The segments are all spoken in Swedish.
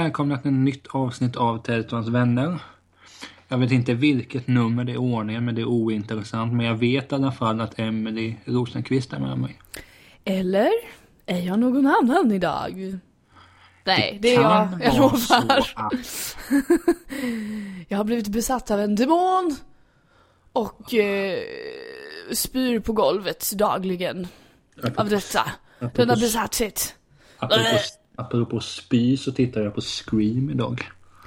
Välkomna till ett nytt avsnitt av Tältons vänner. Jag vet inte vilket nummer det är ordningen, men det är ointressant. Men jag vet i alla fall att Emily Rosenqvist är med mig. Eller är jag någon annan idag? Nej, det, är kan jag, jag lovar. att- Jag har blivit besatt av en demon och eh, spyr på golvet dagligen av detta. Denna Apropå, besatthet. apropå, apropå spy så tittar jag på Scream idag.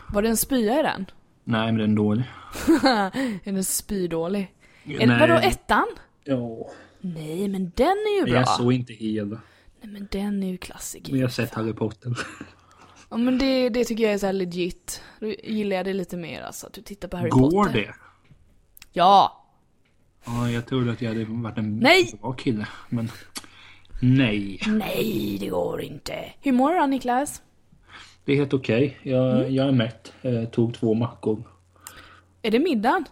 Var det en spya i den? Nej, men den är dålig. är den spydålig? Är, vadå ettan? Ja. Nej, men den är ju Men bra. jag såg inte hela. Nej, men den är ju klassiker. Men jag har sett Harry Potter. Ja, men det, det tycker jag är så här legit. Då gillar jag det lite mer alltså, att du tittar på Harry Potter. Går det? Ja! Ja, jag trodde att jag hade varit en Nej! bra kille. Men nej. Nej, det går inte. Hur mår du då Niklas? Det är helt okej. Jag, Mm. jag är mätt. Eh, tog två mackor. Är det middagen?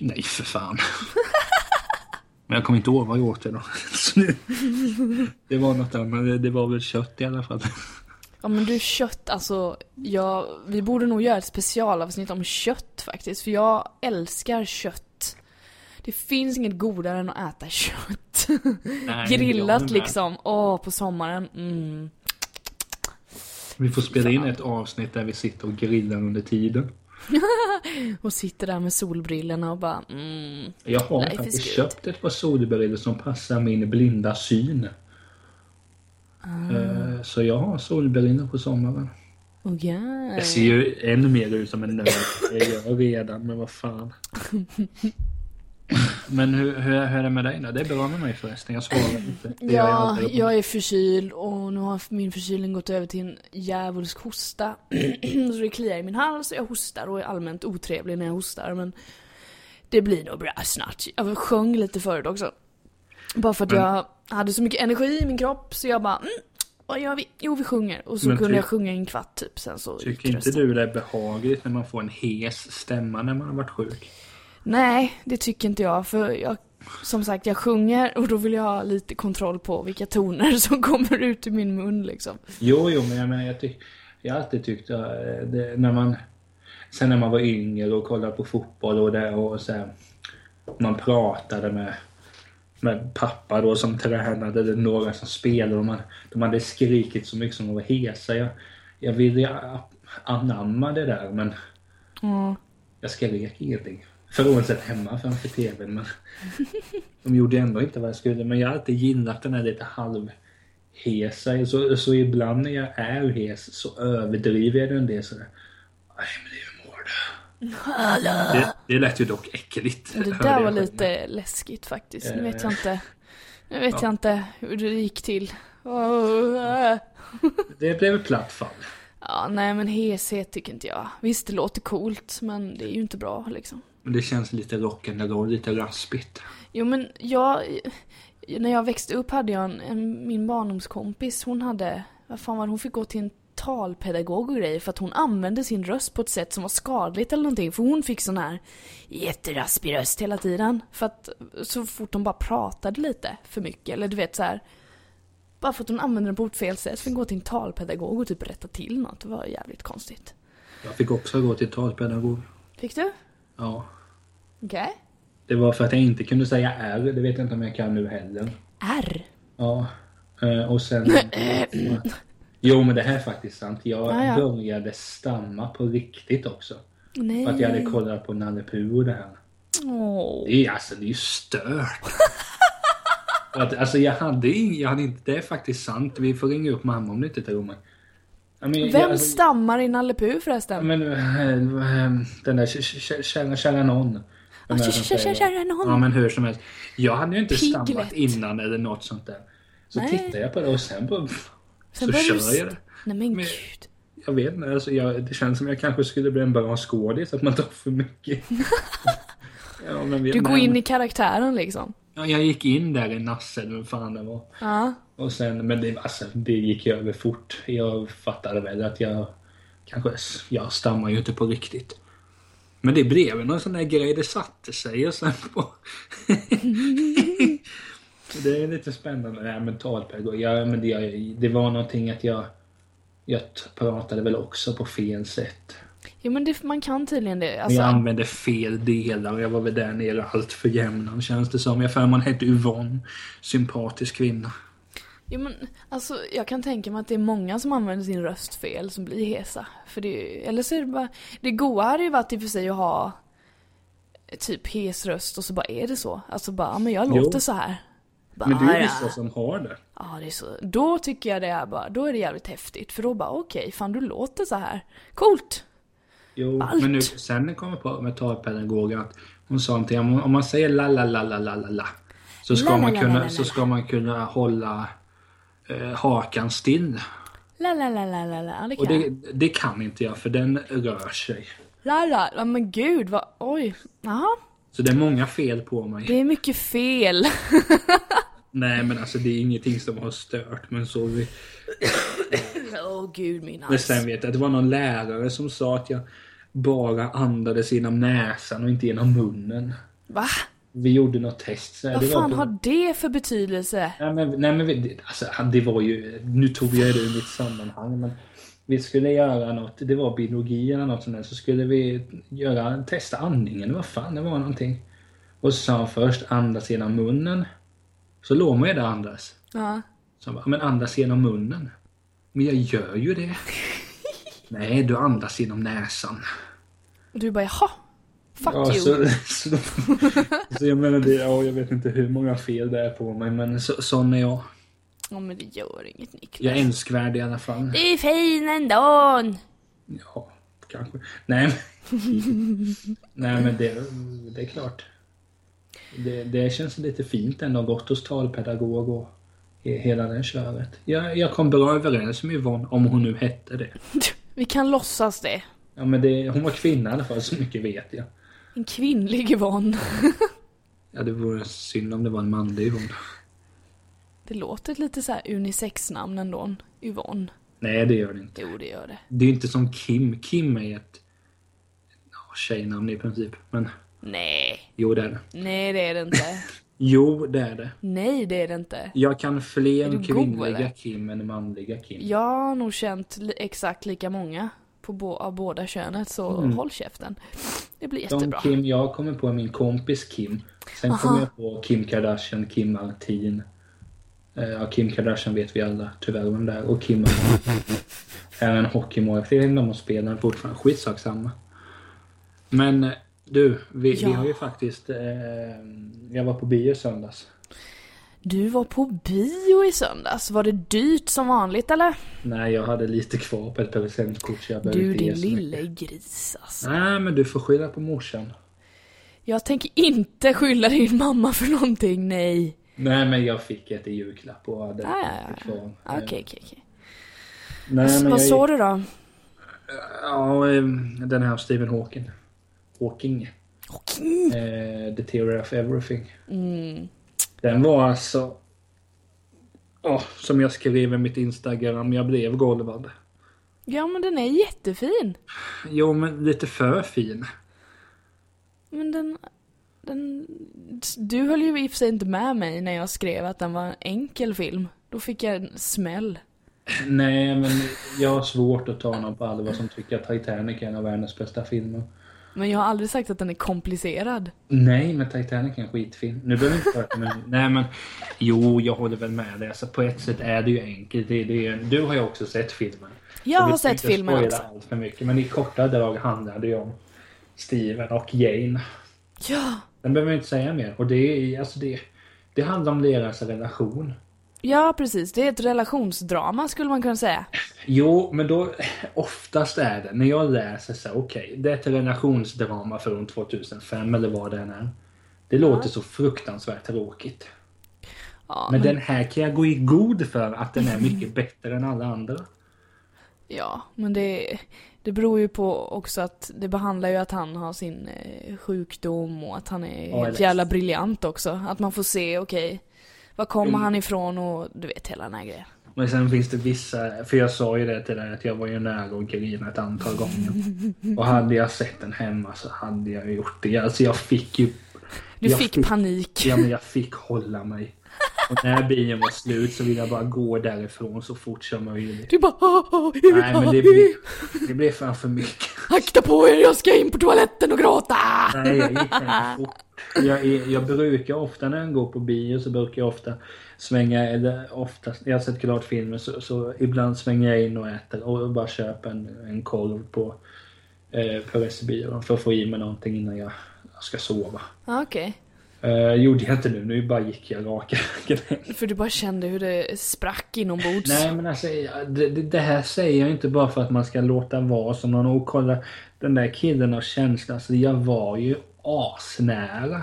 Nej, för fan. Men jag kommer inte ihåg vad jag åt idag. Det- var något annat, det, det var väl kött i alla fall. Ja men du kött, alltså, jag, vi borde nog göra ett specialavsnitt om kött faktiskt, för jag älskar kött. Det finns inget godare än att äta kött. Nej, Grillat liksom, åh, på sommaren. Mm. Vi får spela in ett avsnitt där vi sitter och grillar under tiden. Och sitter där med solbrillorna och bara, mm. Jag har faktiskt köpt ett par solbrillor som passar min blinda syn. Eh, Så jag har solbrillor på sommaren. Okej. Jag ser ju ännu mer ut som en nörd. Det gör jag redan, men vad fan. Men hur, hur, är- hur är det med dig då? Det med mig förresten. Jag svarar inte. Det jag Ja, alltid. jag är förkyld och nu har min förkylning gått över till en djävulsk hosta. så det kliar i min hals och jag hostar och är allmänt otrevlig när jag hostar men det blir nog bra snart. Jag sjöng lite förut också. Bara för att Men- jag hade så mycket energi i min kropp så jag bara mm, vad gör vi? Jo vi sjunger. Och så kunde jag sjunga en kvart typ sen så Tycker inte du det är behagligt när man får en hes stämma när man har varit sjuk? Nej, det tycker inte jag. För jag, som sagt, jag sjunger och då vill jag ha lite kontroll på vilka toner som kommer ut ur min mun liksom. Jo, jo, men jag menar, jag, tyck, jag har alltid tyckt att det, när man... Sen när man var yngre och kollade på fotboll och det och så här, Man pratade med, med pappa då som tränade, eller några som spelade och man, de hade skrikit så mycket som de var hesa. Jag, jag ville anamma det där men Ja. jag skrek ingenting. Frånsett hemma framför tvn men de gjorde ändå inte vad jag skulle. Men jag har alltid gillat den här lite halvhesa. Så, så ibland när jag är hes så överdriver jag den det sådär. Nej men hur mår du? Det, det lät ju dock äckligt. Det där var lite läskigt faktiskt. Nu vet jag Eh. inte. Nu vet Ja. jag inte hur det gick till. Det blev ett platt fall. Ja, nej men heshet tycker inte jag. Visst, det låter coolt, men det är ju inte bra liksom. Men det känns lite rock'n'roll, lite raspigt. Jo men jag, när jag växte upp hade jag en, en, min barndomskompis, hon hade, vad fan var det, hon fick gå till en talpedagog och grejer för att hon använde sin röst på ett sätt som var skadligt eller någonting. För hon fick sån här jätteraspig röst hela tiden. För att så fort hon bara pratade lite för mycket, eller du vet så här. Bara för att hon använde den på ett fel sätt, fick gå till en talpedagog och typ rätta till något. Det var jävligt konstigt. Jag fick också gå till talpedagog. Fick du? Ja. Okej. Det var för att jag inte kunde säga R. Det vet jag inte om jag kan nu heller. R. Ja. Eh, Och sen... Jo men det här är faktiskt sant. Jag Ja, ja. började stamma på riktigt också. Nej. För att jag hade kollat på Nalle Puh och det här. Åh. Det är alltså, det är ju stört. Att, alltså jag hade ing, jag hade inte, det är faktiskt sant. Vi får ringa upp mamma om du inte tror mig. Men, Vem jag, alltså, stammar i Nalle Puh förresten? men eh, den där kä- kä- kära, kära någon. Kära- säger det? kära nån. Ja men hur som helst. Jag hade ju inte Piglet. stammat innan eller något sånt där. Så Nej. tittade jag på det och sen på, så kör jag det. Nej men Men- gud. Jag vet inte, alltså jag, det känns som jag kanske skulle bli en bra skådis, att man tar för mycket. ja, men, vi- Du går men- in i karaktären liksom. Ja, jag gick in där i Nasse, eller vad fan det var. Ja. Och sen, men det, alltså, det gick över fort. Jag fattade väl att jag kanske, jag stammar ju inte på riktigt. Men det blev någon sån där grej, det satte sig och sen på... det är lite spännande, det här med talpedagog. Ja, men det, det var någonting att jag... jag pratade väl också på fel sätt. Jo men det, man kan tydligen det. Alltså, jag använde fel delar. Jag var väl där nere allt för jämnan känns det som. Jag för man hette Yvonne. Sympatisk kvinna. Jo, men, alltså, jag kan tänka mig att det är många som använder sin röst fel som blir hesa. För det, eller så är det bara, det goa hade ju varit i och för sig att ha typ hes röst och så bara är det så. Alltså bara, ja, men jag Jo. låter så här. Bara, Men det är "Ah, ju ja. vissa som har det. Ja, det är så. Då tycker jag det är bara, då är det jävligt häftigt. För då bara, okej, fan du låter så här. Coolt! Jo, Allt. men nu, sen kom jag på med talpedagogen att hon sa någonting om, om man säger la la la la la la så ska, La, man, la, la, kunna, la, så ska man kunna hålla eh, hakan still. La la la la la la, det Och kan det, jag. det kan inte jag för den rör sig. La la, ja, men gud vad, oj. Jaha, Så det är många fel på mig. det är mycket fel. Nej men alltså det är ingenting som har stört men så vi, Åh gud min Men sen vet jag att det var någon lärare som sa att jag bara andades genom näsan och inte genom munnen. Va? Vi gjorde något test. Så Vad fan på- har det för betydelse? Nej men, nej, men vi- alltså, det var ju, nu tog jag det ur mitt sammanhang men vi skulle göra något, det var biologi eller något sånt där, så skulle vi göra, testa andningen, vad fan det var någonting. Och så sa han först andas genom munnen. Så låg man ju där och andas. Ja. Så han bara, men andas genom munnen. Men jag gör ju det. Nej, du andas genom näsan. Du bara jaha? Fuck Ja, you. så, så, så jag menar det, ja, jag vet inte hur många fel det är på mig men så, sån är jag. Ja men det gör inget Niklas. Jag är älskvärd i alla fall. Du är fin ändå. Ja, kanske. Nej, men, Nej, men det, det är klart. Det, det känns lite fint ändå. Gått hos talpedagog och he- hela det köret. Jag, jag kom bra överens med Yvonne, om hon nu hette det. Vi kan låtsas det. Ja, men det, hon var kvinna i alla fall, så mycket vet jag. En kvinnlig Yvonne. Ja, det vore synd om det var en manlig Yvonne. Det låter lite så här unisex-namn ändå. Yvonne. Nej, det gör det inte. Jo det gör det. Det är inte som Kim. Kim är ett ja, tjejnamn i princip. Men Nej. jo, det är det. Nej det är det inte. Jo, det är det. Nej det är det inte. Jag kan fler god, kvinnliga eller? Kim än manliga Kim. Jag har nog känt li- exakt lika många på bo- av båda könet så håll käften. Det blir De jättebra. Kim jag kommer på min kompis Kim. Sen Aha. kommer jag på Kim Kardashian, Kim Martin. Eh, Ja, Kim Kardashian vet vi alla tyvärr vem det är. Och Kim är en hockeymålvakt. Jag vet inte om de spelar fortfarande. Skitsak samma. Men eh, du, vi, vi Ja. har ju faktiskt... Eh, jag var på bio söndags. Du var på bio i söndags. Var det dyrt som vanligt eller? Nej, jag hade lite kvar på ett presentkort så jag Du din lille gris alltså. Nej, men du får skylla på morsan. Jag tänker inte skylla din mamma för någonting, nej. Nej, men jag fick ett i julklapp och hade Ah, ja, ja, kvar. Okej, okej, okej. Nej, men Vad jag, sa du då? Ja, eh, den här Stephen Hawking. Hawking. Okej. Eh, The Theory of Everything. Mm. Den var alltså... Ja, som jag skrev i mitt Instagram, jag blev golvad. Ja men den är jättefin. Jo, men lite för fin. Men den, den... Du höll ju i och för sig inte med mig när jag skrev att den var en enkel film. Då fick jag en smäll. Nej, men jag har svårt att ta någon på allvar som tycker att Titanic är en av världens bästa filmer. Men jag har aldrig sagt att den är komplicerad. Nej, men Titanic är en skitfilm. Nu behöver inte prata med Nej, men jo, jag håller väl med dig. Alltså, på ett sätt är det ju enkelt. Det, det du har ju också sett filmen. Jag har sett filmen också. allt för mycket, men i korta drag handlar det ju om Steven och Jane. Ja. Den behöver vi inte säga mer. Och det är alltså det, det handlar om deras relation. Ja precis, det är ett relationsdrama skulle man kunna säga. Jo, men då oftast är det när jag läser så okej, det är ett relationsdrama från 2005 eller vad det än är. Det låter så fruktansvärt tråkigt. Ja, Men den här kan jag gå i god för att den är mycket bättre än alla andra. Ja, men det, det beror ju på också att det behandlar ju att han har sin eh, sjukdom och att han är Ja, helt jävla briljant också. Att man får se, okej, var kommer Jo. han ifrån och du vet hela den här grejen. Men sen finns det vissa, för jag sa ju det till dig att jag var ju nära att grina ett antal gånger. Och hade jag sett den hemma så hade jag gjort det. Alltså jag fick ju... Du jag fick panik. Ja men jag fick hålla mig. Och när bion var slut så ville jag bara gå därifrån så fort som möjligt. Du bara "Åh, åh, Nej men det blev, det blev fan för mycket. Akta på er, jag ska in på toaletten och gråta! Nej, jag gick inte fort. Jag, jag brukar ofta när jag går på bio så brukar jag ofta svänga, eller oftast, jag har sett klart filmen så, så ibland svänger jag in och äter och bara köper en, en korv på, eh, på restaurang för att få i mig någonting innan jag, jag ska sova. Okej. Eh, gjorde jag inte nu, nu bara gick jag raka. För du bara kände hur det sprack inombords. Nej men alltså, det, det, här säger jag inte bara för att man ska låta vara som någon och kolla den där killen och känslan. Alltså jag var ju asnära.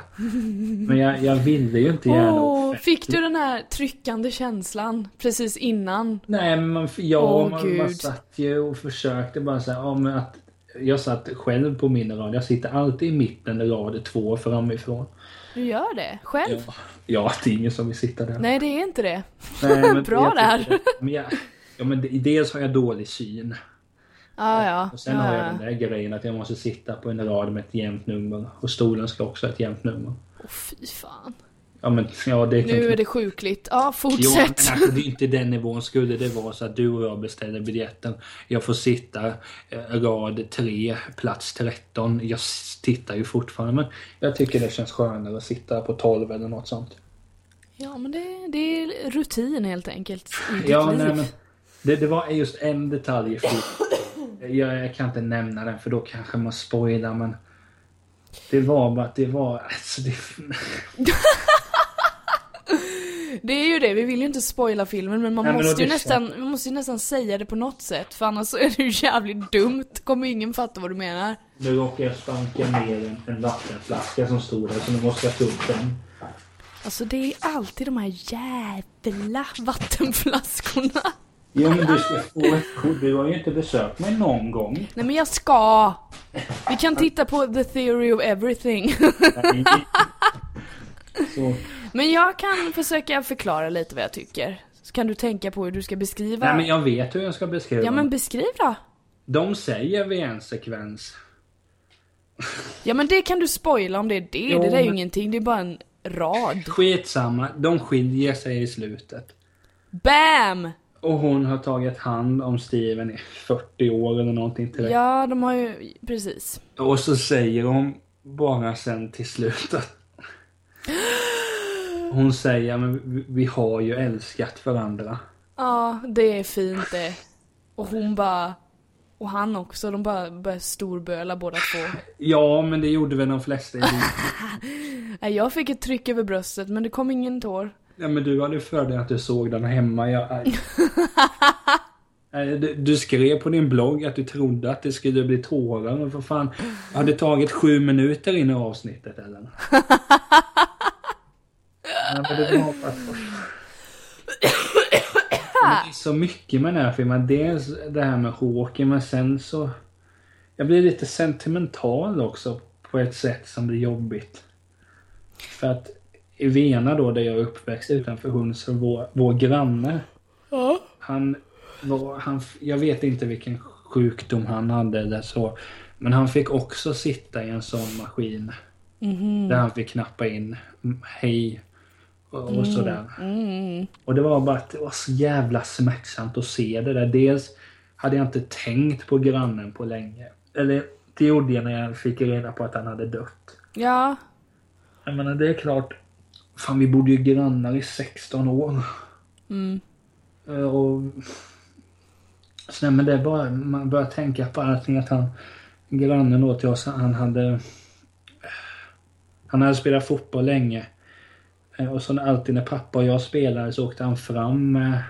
Men jag, jag ville ju inte gärna offentligt. fick du den här tryckande känslan precis innan? Nej men man, ja, Åh, man, man satt ju och försökte bara säga ja, men att jag satt själv på min rad. Jag sitter alltid i mitten rad två framifrån. Du gör det? Själv? Ja, ja det är ingen som vill sitta där. Nej, det är inte det. Nej, men Bra där. Men jag, ja men dels har jag dålig syn. Ah, ja, Och sen ja. har jag ja. den där grejen att jag måste sitta på en rad med ett jämnt nummer. Och stolen ska också ha ett jämnt nummer. Åh, fy fan. Ja men ja det kan Nu är det sjukligt. Ja, Jo, fortsätt. men alltså, det är inte den nivån. Skulle det vara så att du och jag beställer biljetten. Jag får sitta eh, rad 3, plats 13. Jag tittar ju fortfarande. Men jag tycker det känns skönare att sitta på 12 eller något sånt. Ja, men det, det är rutin helt enkelt Ja, liv. nej, men det, det var just en detalj jag, jag kan inte nämna den för då kanske man spoilar men det var bara att det var... Alltså det, Det är ju det, vi vill ju inte spoila filmen men man Nej, men måste ju nästan, man måste ju nästan säga det på något sätt för annars är det ju jävligt dumt. Kommer ingen fatta vad du menar. nu råkade jag spanka ner en, en vattenflaska som stod där så nu måste jag ta upp den. Alltså det är alltid de här jävla vattenflaskorna. Jo men du ska få ett kort. Du har ju inte besökt mig någon gång. Nej men jag ska! Vi kan titta på the theory of everything. Så, Men jag kan försöka förklara lite vad jag tycker. Så kan du tänka på hur du ska beskriva. nej men jag vet hur jag ska beskriva Ja men beskriv då. De säger vid en sekvens. Ja men det kan du spoila om det är det. Jo, det där är ju men- ingenting, det är bara en rad. Skitsamma, de skiljer sig i slutet. BAM! Och hon har tagit hand om Steven i 40 år eller någonting till det. Ja, de har ju, precis. Och så säger hon bara sen till slut att Hon säger men vi- har ju älskat varandra. Ja, det är fint det. Och hon bara, och han också, de bara börjar storböla båda två. Ja men det gjorde väl de flesta i. Nej, jag fick ett tryck över bröstet men det kom ingen tår. Ja men du hade för dig att du såg den hemma. Jag, du skrev på din blogg att du trodde att det skulle bli tårar. Men för fan, har det tagit sju minuter in i avsnittet eller? Det var. Det är så mycket med den här filmen. Dels det här med Håkan men sen så... Jag blir lite sentimental också på ett sätt som blir jobbigt. För att i Vena då, där jag är uppväxt utanför Hunds, vår, vår granne. Ja. Han var, han, jag vet inte vilken sjukdom han hade eller så. Men han fick också sitta i en sån maskin. Där han fick knappa in mm, hej och, sådär. Mm. Och det var bara att det var så jävla smärtsamt att se det där. Dels hade jag inte tänkt på grannen på länge. Eller det gjorde jag när jag fick reda på att han hade dött. Ja, Jag menar det är klart. Fan vi bodde ju grannar i 16 år. mm. Eh, Och... Så nej, men det är bara, man börjar tänka på allting att han, grannen då till oss, han hade... Han hade spelat fotboll länge. Eh, Och så alltid när pappa och jag spelade så åkte han fram med,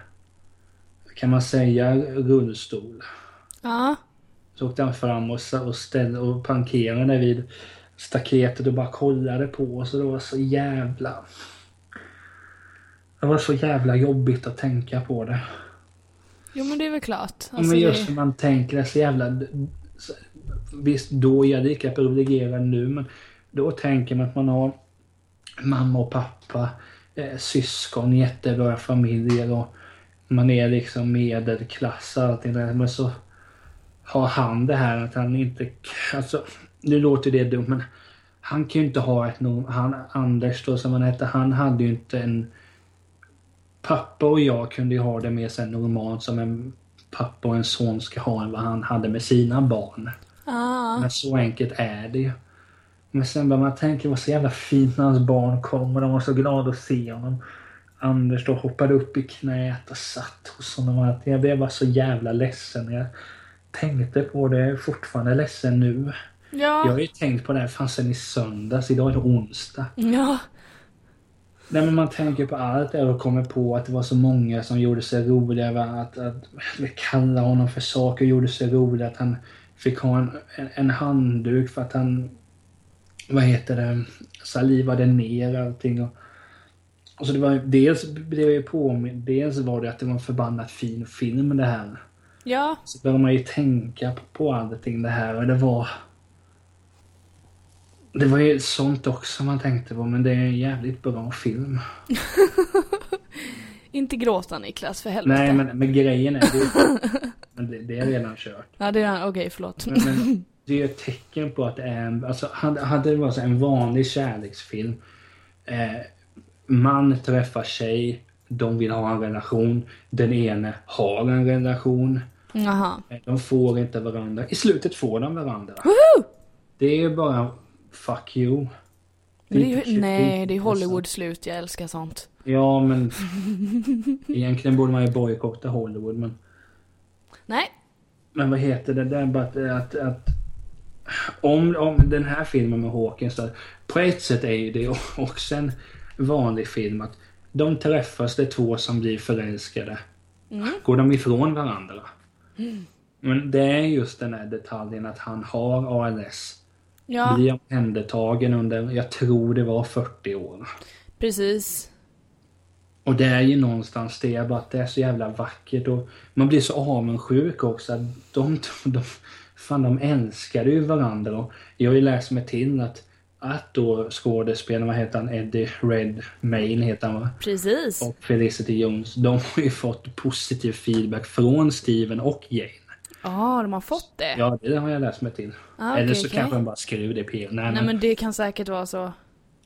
kan man säga, rullstol. ja. Så åkte han fram och, och, ställde, och parkerade vid staketet och bara kollade på oss och det var så jävla... Det var så jävla jobbigt att tänka på det. Jo men det är väl klart. Alltså, men just det, när man tänker det så jävla... Visst, då är jag lika privilegierad nu men då tänker man att man har mamma och pappa, eh, syskon, jättebra familjer och man är liksom medelklass och allting där. Men så har han det här att han inte... Alltså, nu låter det dumt men han kan ju inte ha ett... no- Han, Anders då som han hette, han hade ju inte en pappa och jag kunde ju ha det mer här normalt som en pappa och en son ska ha än vad han hade med sina barn. Ah. Men så enkelt är det ju. Men sen börjar man tänka, var så jävla fint när hans barn kom och de var så glada att se honom. Anders då hoppade upp i knät och satt hos honom. Jag blev bara så jävla ledsen. Jag tänkte på det, jag är fortfarande ledsen nu. Jag har Ja. ju tänkt på det här fan sen i söndags, idag är det onsdag. Ja. Nej men man tänker på allt det och kommer på att det var så många som gjorde sig roliga över att, att, att kalla honom för saker och gjorde sig roliga. Att han fick ha en, en, en handduk för att han, vad heter det, salivade ner allting. Och, och så det var dels blev jag ju påminn, dels var det att det var en förbannat fin film det här. Ja. Så började man ju tänka på, på allting det här och det var... Det var ju sånt också man tänkte på men det är en jävligt bra film. Inte gråta Niklas, för helvete. Nej men, men grejen är det, det, det är redan kört. Ja, det är Okej, förlåt. Men, men det är ett tecken på att det är en, alltså hade, hade det varit en vanlig kärleksfilm. Eh, man träffar tjej, de vill ha en relation. Den ene har en relation. Jaha. Eh, De får inte varandra. I slutet får de varandra. Woho! Det är bara fuck you. Men det är nej, det är typ Hollywood-slut. Jag älskar sånt. Ja men egentligen borde man ju bojkotta Hollywood men Nej. Men vad heter det? Det är bara att, att, att om, om den här filmen med Hawkins då, På ett sätt är ju det också en vanlig film att de träffas, det är två som blir förälskade. Mm. Går de ifrån varandra? Men det är just den här detaljen att han har ALS. Ja, Blir omhändertagen under, jag tror det var 40 år. precis. Och det är ju någonstans det, bara att det är så jävla vackert och man blir så avundsjuk också. Att de, de, fan, de älskade ju varandra och jag har ju läst mig till att att då skådespelaren, vad heter han, Eddie Redmayne heter han va? Precis. Och Felicity Jones, de har ju fått positiv feedback från Steven och Jane. Ja, de har fått det? Ja, det har jag läst mig till. Ah, Eller okej, så okej. kanske de bara skrev det i PR. Nej, Nej men, men det kan säkert vara så.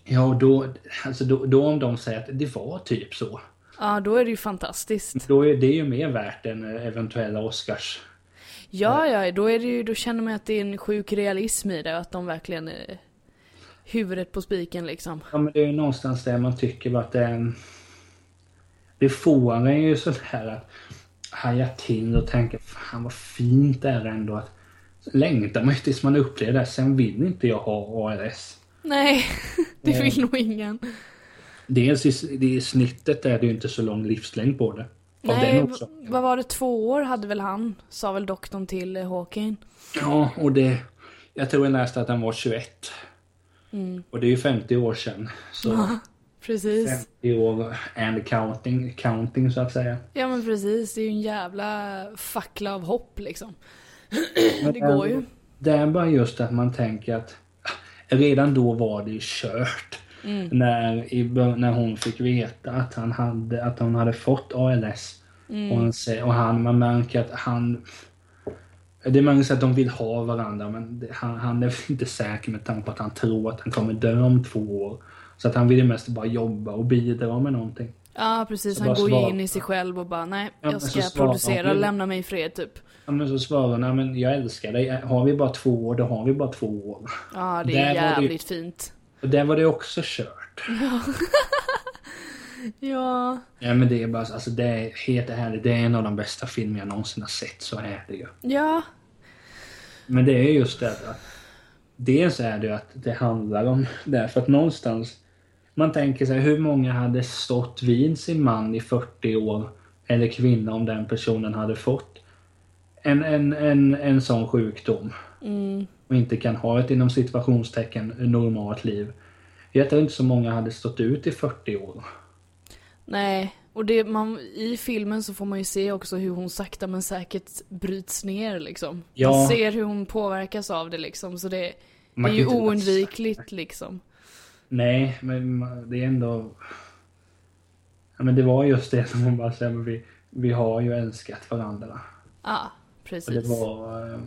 Ja, och då, alltså då, då om de säger att det var typ så. Ja, då är det ju fantastiskt. Då är det ju mer värt än eventuella Oscars Ja, ja, då är det ju, då känner man att det är en sjuk realism i det, att de verkligen är huvudet på spiken liksom. Ja men det är ju någonstans där man tycker att det är. Det får en ju sådär att haja till och tänka fan vad fint det är ändå att längtar man ju tills man upplever det. Sen vill inte jag ha ALS. Nej, det Nej. vill nog ingen. Dels i, i snittet är det ju inte så lång livslängd på det. Nej, vad var det, två år hade väl han, sa väl doktorn till eh, Hawking. Ja och det... Jag tror jag läste att han var 21. Mm. Och det är ju 50 år sedan. Så Precis. 50 år and counting, counting så att säga. Ja men precis, det är ju en jävla fackla av hopp liksom. Men Det går ju. Det är bara just att man tänker att ah, redan då var det ju kört. Mm. När, i, när hon fick veta att, han hade, att hon hade fått ALS. Mm. Och, han, och han, man märker att han... Det är möjligt att de vill ha varandra men det, han, han är inte säker med tanke på att han tror att han kommer dö om två år. Så att han vill ju mest bara jobba och bidra med någonting. Ja precis, Så han går ju in i sig själv och bara nej, Ja, jag ska producera, han. lämna mig i fred typ. Ja, men så svarar han, "Ja, men jag älskar dig. Har vi bara två år, då har vi bara två år. Ja det Där är var det ju- jävligt fint. Och där var det också kört. Ja, Ja. Men det är bara, alltså det är helt ärligt, det är en av de bästa filmer jag någonsin har sett, så är det ju. ja, Men det är just det att Dels är det ju att det handlar om det, för att någonstans Man tänker sig hur många hade stått vid sin man i 40 år Eller kvinna om den personen hade fått En, en, en, en sån sjukdom? Mm, och inte kan ha ett inom situationstecken normalt liv. Jag tror inte så många hade stått ut i 40 år. nej. Och det, man, i filmen så får man ju se också hur hon sakta men säkert bryts ner liksom. Ja. Man ser hur hon påverkas av det liksom, så det, det är ju oundvikligt liksom. Nej, men det är ändå... Ja, men det var just det som hon bara säger, vi, vi har ju älskat varandra. Ja, Och det precis. var...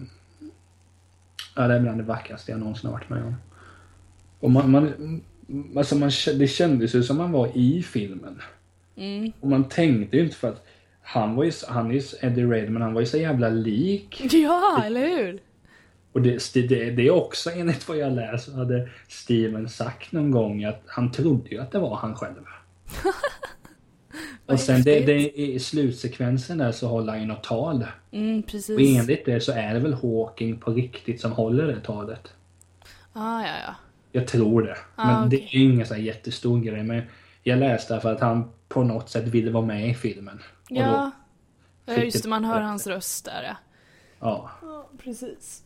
Ja, det är bland det vackraste jag någonsin har varit med om. Och man... man alltså man, det kändes ju som man var i filmen. Mm. Och man tänkte ju inte för att han var ju, han är ju Eddie Redmayne, han var ju så jävla lik. Ja, eller hur? Och det, det, det är också enligt vad jag läst hade Steven sagt någon gång att han trodde ju att det var han själv. Och sen det, det, i slutsekvensen där så håller han ju något tal. Mm, precis. Och enligt det så är det väl Hawking på riktigt som håller det talet. Ah, ja, ja. Jag tror det. Ah, men det okej. är ju ingen så här jättestor grej. Men jag läste för att han på något sätt ville vara med i filmen. Ja. Ja, just det- det, man hör hans röst där ja. ja. Ja, precis.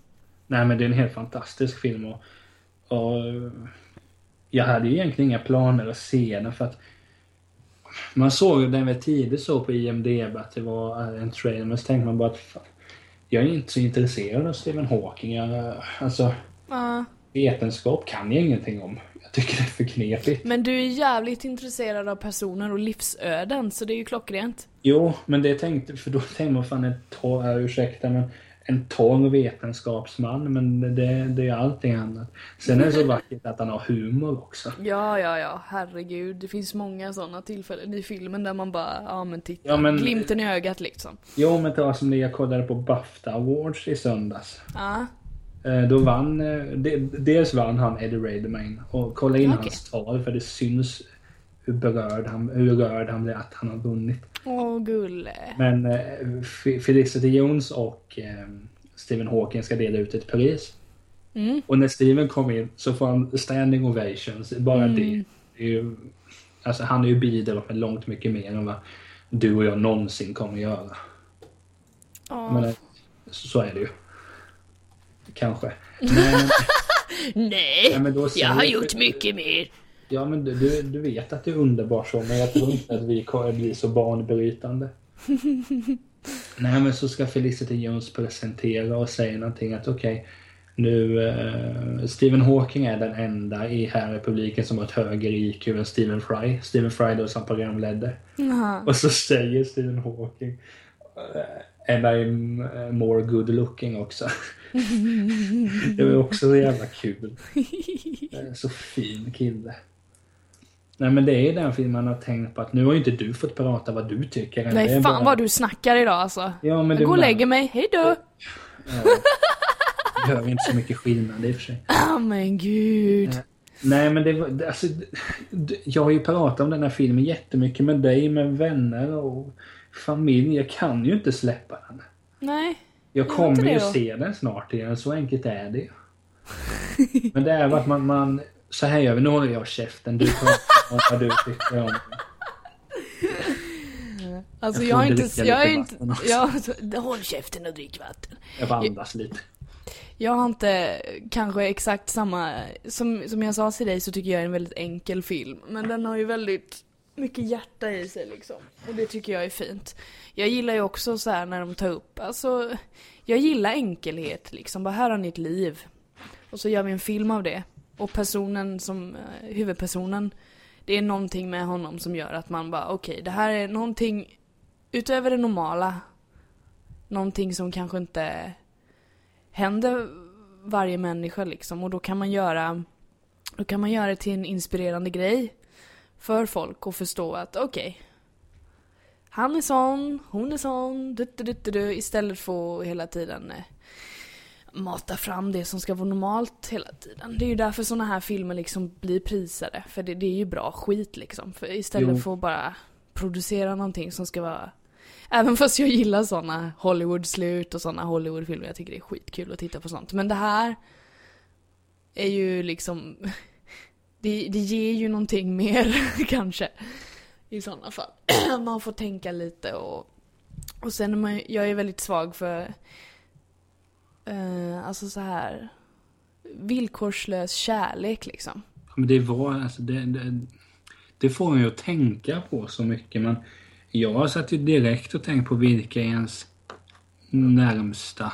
Nej men det är en helt fantastisk film och, och jag hade ju egentligen inga planer att se den för att man såg den väl tidigt så på IMDB att det var en trailer men så tänkte man bara att fan, jag är inte så intresserad av Stephen Hawking. Jag, alltså Ja. vetenskap kan jag ingenting om. Jag tycker det är för knepigt. Men du är jävligt intresserad av personer och livsöden, så det är ju klockrent. Jo, men det tänkte, för då tänkte man fan en torr, äh, ursäkta men en torr vetenskapsman men det, det är allting annat. Sen är det så vackert att han har humor också. Ja, ja, ja, herregud. Det finns många sådana tillfällen i filmen där man bara, ja men titta. Ja, men- Glimten i ögat liksom. Jo, men ta som det jag kollade på Bafta Awards i söndags. Ja. Eh, Då vann, eh, de, dels vann han Eddie Redmayne och kolla in Okej. hans tal för det syns hur berörd han, hur rörd han blir att han har vunnit. Åh, gulle. Men eh, Fe- Felicity Jones och eh, Stephen Hawking ska dela ut ett pris. Mm. Och när Steven kom in så får han standing ovations. Bara Mm. det. det är ju, alltså han är ju bidragit med långt mycket mer än vad du och jag någonsin kommer göra. Ja. Men, eh, så, är det ju. Kanske. Men, Nej, men jag har gjort mycket mer. Ja men du, du, vet att du är underbar så men jag tror inte att vi kommer bli så banbrytande. Nej men så ska Felicity Jones presentera och säga någonting att okej nu eh, Stephen Hawking är den enda i här i publiken som har ett högre IQ än Stephen Fry. Stephen Fry då som programledare. Jaha. Och så säger Stephen Hawking eh, And I'm eh, more good looking också. det var också så jävla kul. Så fin kille. Nej men det är den filmen man har tänkt på att nu har ju inte du fått prata vad du tycker. Nej, fan bara- vad du snackar idag alltså. Ja men Jag går och lägger mig, hejdå! Ja. Gör inte så mycket skillnad i och för sig. Ah men gud. Nej men det var, alltså, jag har ju pratat om den här filmen jättemycket med dig, med vänner och familj. Jag kan ju inte släppa den. Nej. Jag kommer ju se den snart igen, så enkelt är det. Men det är att man, man så här gör vi, nu håller jag käften, du pratar vad du tycker om. Alltså Jag jag, är inte, jag är inte, jag, alltså, håll käften och drick vatten. Jag får andas lite. Jag har inte kanske exakt samma, som, som jag sa till dig så tycker jag är en väldigt enkel film. Men den har ju väldigt mycket hjärta i sig liksom. Och det tycker jag är fint. Jag gillar ju också så här när de tar upp, alltså, jag gillar enkelhet liksom. Bara här har ni ett liv. Och så gör vi en film av det. Och personen som, eh, huvudpersonen, det är någonting med honom som gör att man bara okej, det här är någonting utöver det normala. Någonting som kanske inte händer varje människa liksom och då kan man göra då kan man göra det till en inspirerande grej för folk och förstå att okej han är sån, hon är sån, du, du, du, du, du, istället för att hela tiden eh, mata fram det som ska vara normalt hela tiden. Det är ju därför såna här filmer liksom blir prisade, för det, det är ju bra skit liksom. För istället Jo. för att bara producera någonting som ska vara Även fast jag gillar såna Hollywood-slut och såna Hollywood-filmer, jag tycker det är skitkul att titta på sånt. Men det här är ju liksom, det, det ger ju någonting mer kanske. I sådana fall. man får tänka lite och, och sen är man, jag är väldigt svag för, eh, alltså så här villkorslös kärlek liksom. Men det var alltså det, det, det får ju att tänka på så mycket men jag satt ju direkt och tänkt på vilka är ens närmsta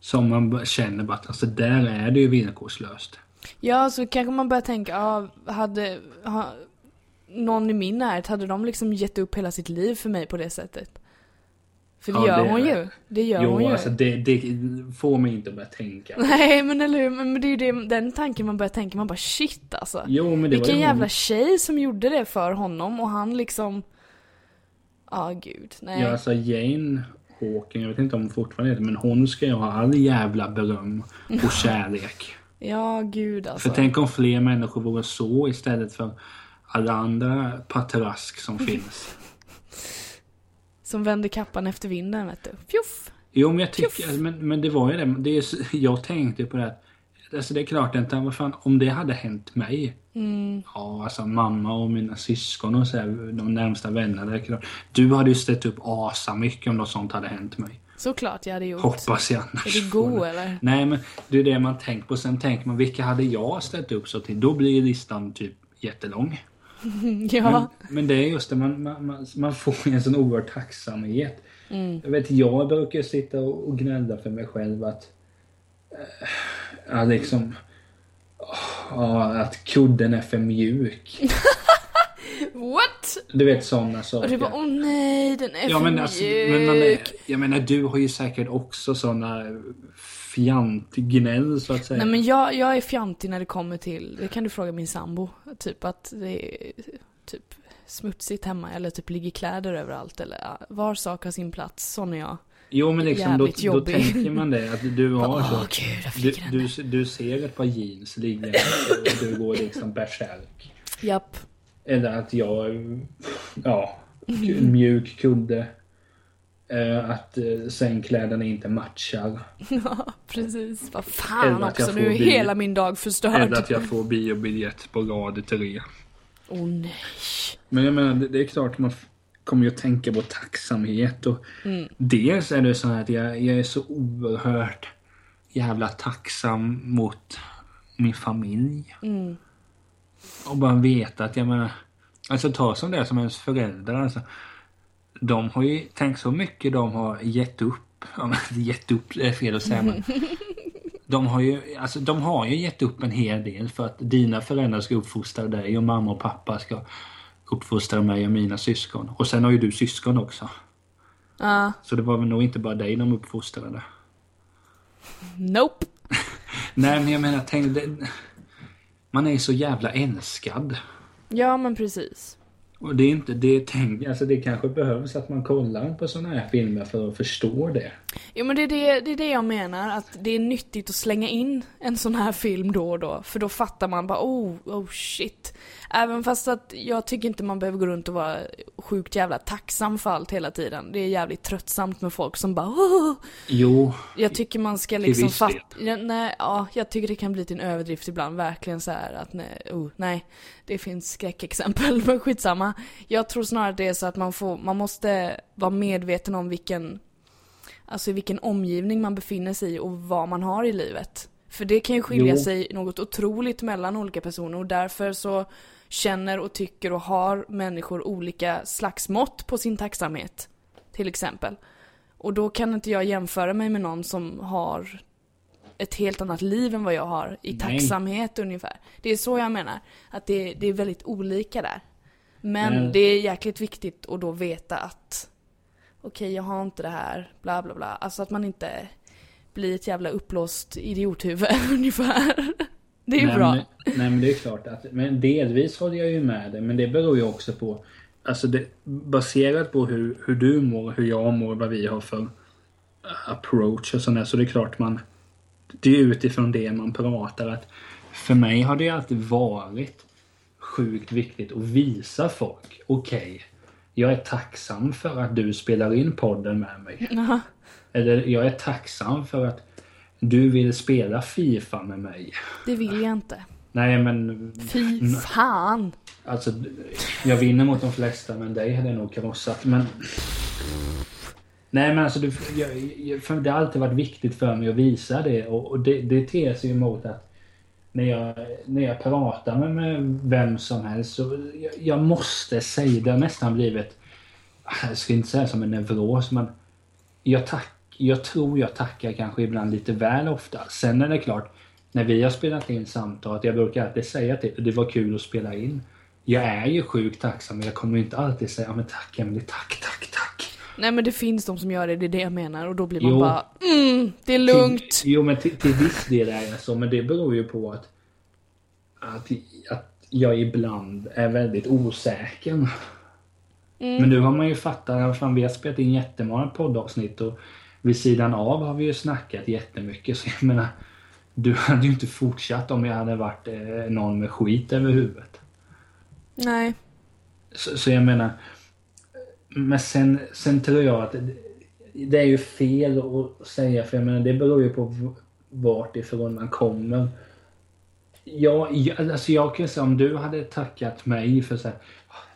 som man känner bara att alltså där är det ju villkorslöst. Ja, så kanske man börjar tänka, ja, hade ha, någon i min närhet, hade de liksom gett upp hela sitt liv för mig på det sättet? För det Ja, gör det- hon ju. Det gör hon Jo, ju. alltså det, det får mig inte att börja tänka. Nej men eller hur, men det är ju det, den tanken man börjar tänka, man bara shit alltså. Jo, men det Vilken var jävla hon. tjej som gjorde det för honom och han liksom... Ja gud, nej. Ja, alltså Jane Hawking, jag vet inte om hon fortfarande heter men hon ska ju ha all jävla beröm och kärlek. Ja gud alltså. För tänk om fler människor vore så istället för alla andra patrask som finns. Som vände kappan efter vinden vet du. Fjuff! Jo, men jag tycker, men, men det var ju det. det är, jag tänkte på det att, alltså det är klart inte, vad fan, om det hade hänt mig. Mm. Ja, alltså mamma och mina syskon och så här, de närmsta vännerna. Det är klart. Du hade ju ställt upp asa mycket om något sånt hade hänt mig. Såklart jag hade gjort. Hoppas jag annars. Är du god eller? Nej, men det är det man tänker på. Sen tänker man, vilka hade jag ställt upp så till? Då blir listan typ jättelång. Ja. Men, men det är just det, man, man, man, får en sån oerhörd tacksamhet. Mm. Jag vet, jag brukar sitta och och gnälla för mig själv att... Ja, liksom... Ja, att kudden är för mjuk. What? Du vet sådana Och saker. du bara åh nej den är ja, för men alltså, men man är, mjuk. jag menar, du har ju säkert också såna fjantgnäll så att säga. Nej men jag, jag är fjantig när det kommer till, det kan du fråga min sambo. Typ att det är typ smutsigt hemma eller typ ligger kläder överallt eller var sak har sin plats. Sån är jag. Jo, men liksom då, då tänker man det, att du har Åh så. gud, Du, du, du ser ett par jeans ligga och du går liksom bärsärk. Japp. Eller att jag, ja, mjuk kudde. Eh, att eh, sängkläderna inte matchar. Ja, precis. Vad Eller fan också, nu är hela min dag Eller förstörd. att jag får biobiljett på rad tre. Åh nej. Men jag menar, det, är klart man kommer ju att tänka på tacksamhet. Och Mm. Dels är det så här att jag, jag är så oerhört jävla tacksam mot min familj. Mm. Och bara veta att jag menar, alltså ta som det som ens föräldrar alltså. De har ju, tänk så mycket de har gett upp. Gett upp är fel att säga men. De har ju, alltså de har ju gett upp en hel del för att dina föräldrar ska uppfostra dig och mamma och pappa ska uppfostra mig och mina syskon. Och sen har ju du syskon också. Ja, Så det var väl nog inte bara dig de uppfostrade. nope. Nej men jag menar, tänk, det, man är ju så jävla älskad. Ja men precis. Och det är inte, det tänk, alltså det kanske behövs att man kollar på sådana här filmer för att förstå det. Jo men det är det, det är det jag menar, att det är nyttigt att slänga in en sån här film då och då. För då fattar man bara oh, oh shit. Även fast att jag tycker inte man behöver gå runt och vara sjukt jävla tacksam för allt hela tiden. Det är jävligt tröttsamt med folk som bara oh. Jo, Jag tycker man ska liksom fatta, nej, ja, jag tycker det kan bli till en överdrift ibland, verkligen så här att nej, oh, nej, det finns skräckexempel, men skitsamma. Jag tror snarare att det är så att man får, man måste vara medveten om vilken, alltså i vilken omgivning man befinner sig i och vad man har i livet. För det kan ju skilja Jo. sig något otroligt mellan olika personer och därför så känner och tycker och har människor olika slags mått på sin tacksamhet. Till exempel. Och då kan inte jag jämföra mig med någon som har ett helt annat liv än vad jag har i Nej. tacksamhet ungefär. Det är så jag menar. Att det, det är väldigt olika där. Men Men- det är jäkligt viktigt att då veta att okej, jag har inte det här, bla bla bla. Alltså att man inte blir ett jävla uppblåst idiothuvud ungefär. Det är ju nej, bra. Men, nej men det är klart att, men delvis håller jag ju med dig men det beror ju också på, alltså det, baserat på hur, hur du mår, hur jag mår, vad vi har för approach och sådär så det är klart man, det är utifrån det man pratar att för mig har det alltid varit sjukt viktigt att visa folk, okej, jag är tacksam för att du spelar in podden med mig. Jaha. Eller jag är tacksam för att du vill spela Fifa med mig. Det vill jag inte. Nej men Fy fan. alltså jag vinner mot de flesta men dig hade jag nog krossat men Nej men alltså du, jag, jag, det har alltid varit viktigt för mig att visa det och, och det, det ter sig emot att när jag, när jag pratar med, med vem som helst så jag, jag måste säga, det har nästan blivit jag ska inte säga som en neuros men jag, tack, jag tror jag tackar kanske ibland lite väl ofta. Sen är det klart, när vi har spelat in samtalet, jag brukar alltid säga till det var kul att spela in. Jag är ju sjukt tacksam men jag kommer inte alltid säga, men tack Emelie, tack, tack, tack. Nej men det finns de som gör det, det är det jag menar. Och då blir man Jo. bara mm, det är lugnt. Till, jo men till, till viss del är det så, men det beror ju på att, att, att jag ibland är väldigt osäker. Mm. Men nu har man ju fattat, fan, vi har spelat in jättemånga poddavsnitt och vid sidan av har vi ju snackat jättemycket. Så jag menar, du hade ju inte fortsatt om jag hade varit eh, någon med skit över huvudet. Nej. Så, så jag menar, men sen, sen tror jag att det, är ju fel att säga för jag menar det beror ju på vart ifrån man kommer. Jag, jag, alltså jag kan säga om du hade tackat mig för så här,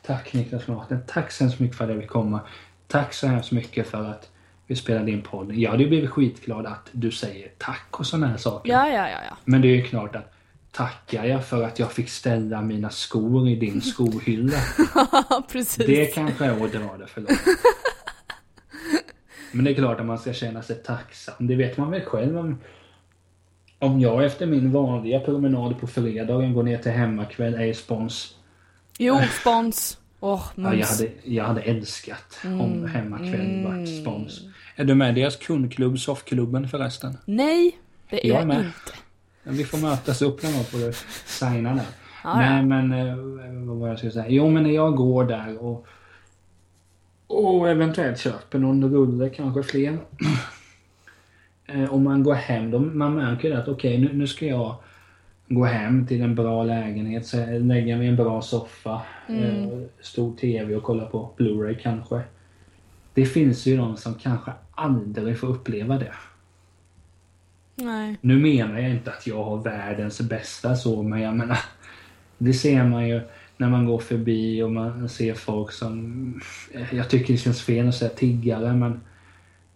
Tack Niklas Martin, tack så hemskt mycket för att jag vill komma. Tack så hemskt mycket för att vi spelade in podd. Jag hade ju blivit skitglad att du säger tack och sådana här saker. Ja, ja, ja, ja. Men det är ju klart att tackar jag för att jag fick ställa mina skor i din skohylla. Precis. Det kanske är att dra det för långt. Men det är klart att man ska känna sig tacksam. Det vet man väl själv om, om jag efter min vanliga promenad på fredagen går ner till hemmakväll, är spons. Jo, spons. Åh, Ja, jag, hade, jag hade älskat Mm. om hemmakväll varit spons. Är du med i deras kundklubb, soffklubben förresten? Nej, det är Jag är jag med. inte. Vi får mötas upp någon gång på det signa där. Ja, Nej men eh, vad var jag ska säga? Jo men när jag går där och och eventuellt köper någon rulle, kanske fler. Eh, Om man går hem, då man märker det att okej nu, nu ska jag gå hem till en bra lägenhet, lägga mig i en bra soffa, eh, stor TV och kolla på Blu-ray kanske. Det finns ju de som kanske aldrig får uppleva det. Nej. Nu menar jag inte att jag har världens bästa så, men jag menar... Det ser man ju när man går förbi och man ser folk som... Jag tycker det känns fel att säga tiggare, men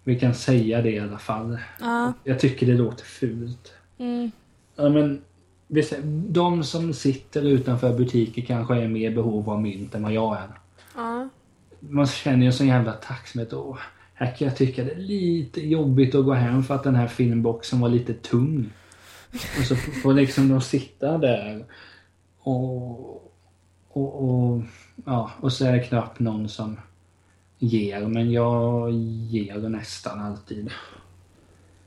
vi kan säga det i alla fall. Ja. Jag tycker det låter fult. Mm. Ja, men, de som sitter utanför butiker kanske är mer behov av mynt än vad jag är. Ja. Man känner ju en sån jävla tacksamhet. Och här kan jag tycka det är lite jobbigt att gå hem för att den här filmboxen var lite tung. Och så får liksom de sitta där och, och, och, ja, och så är det knappt någon som ger. Men jag ger nästan alltid.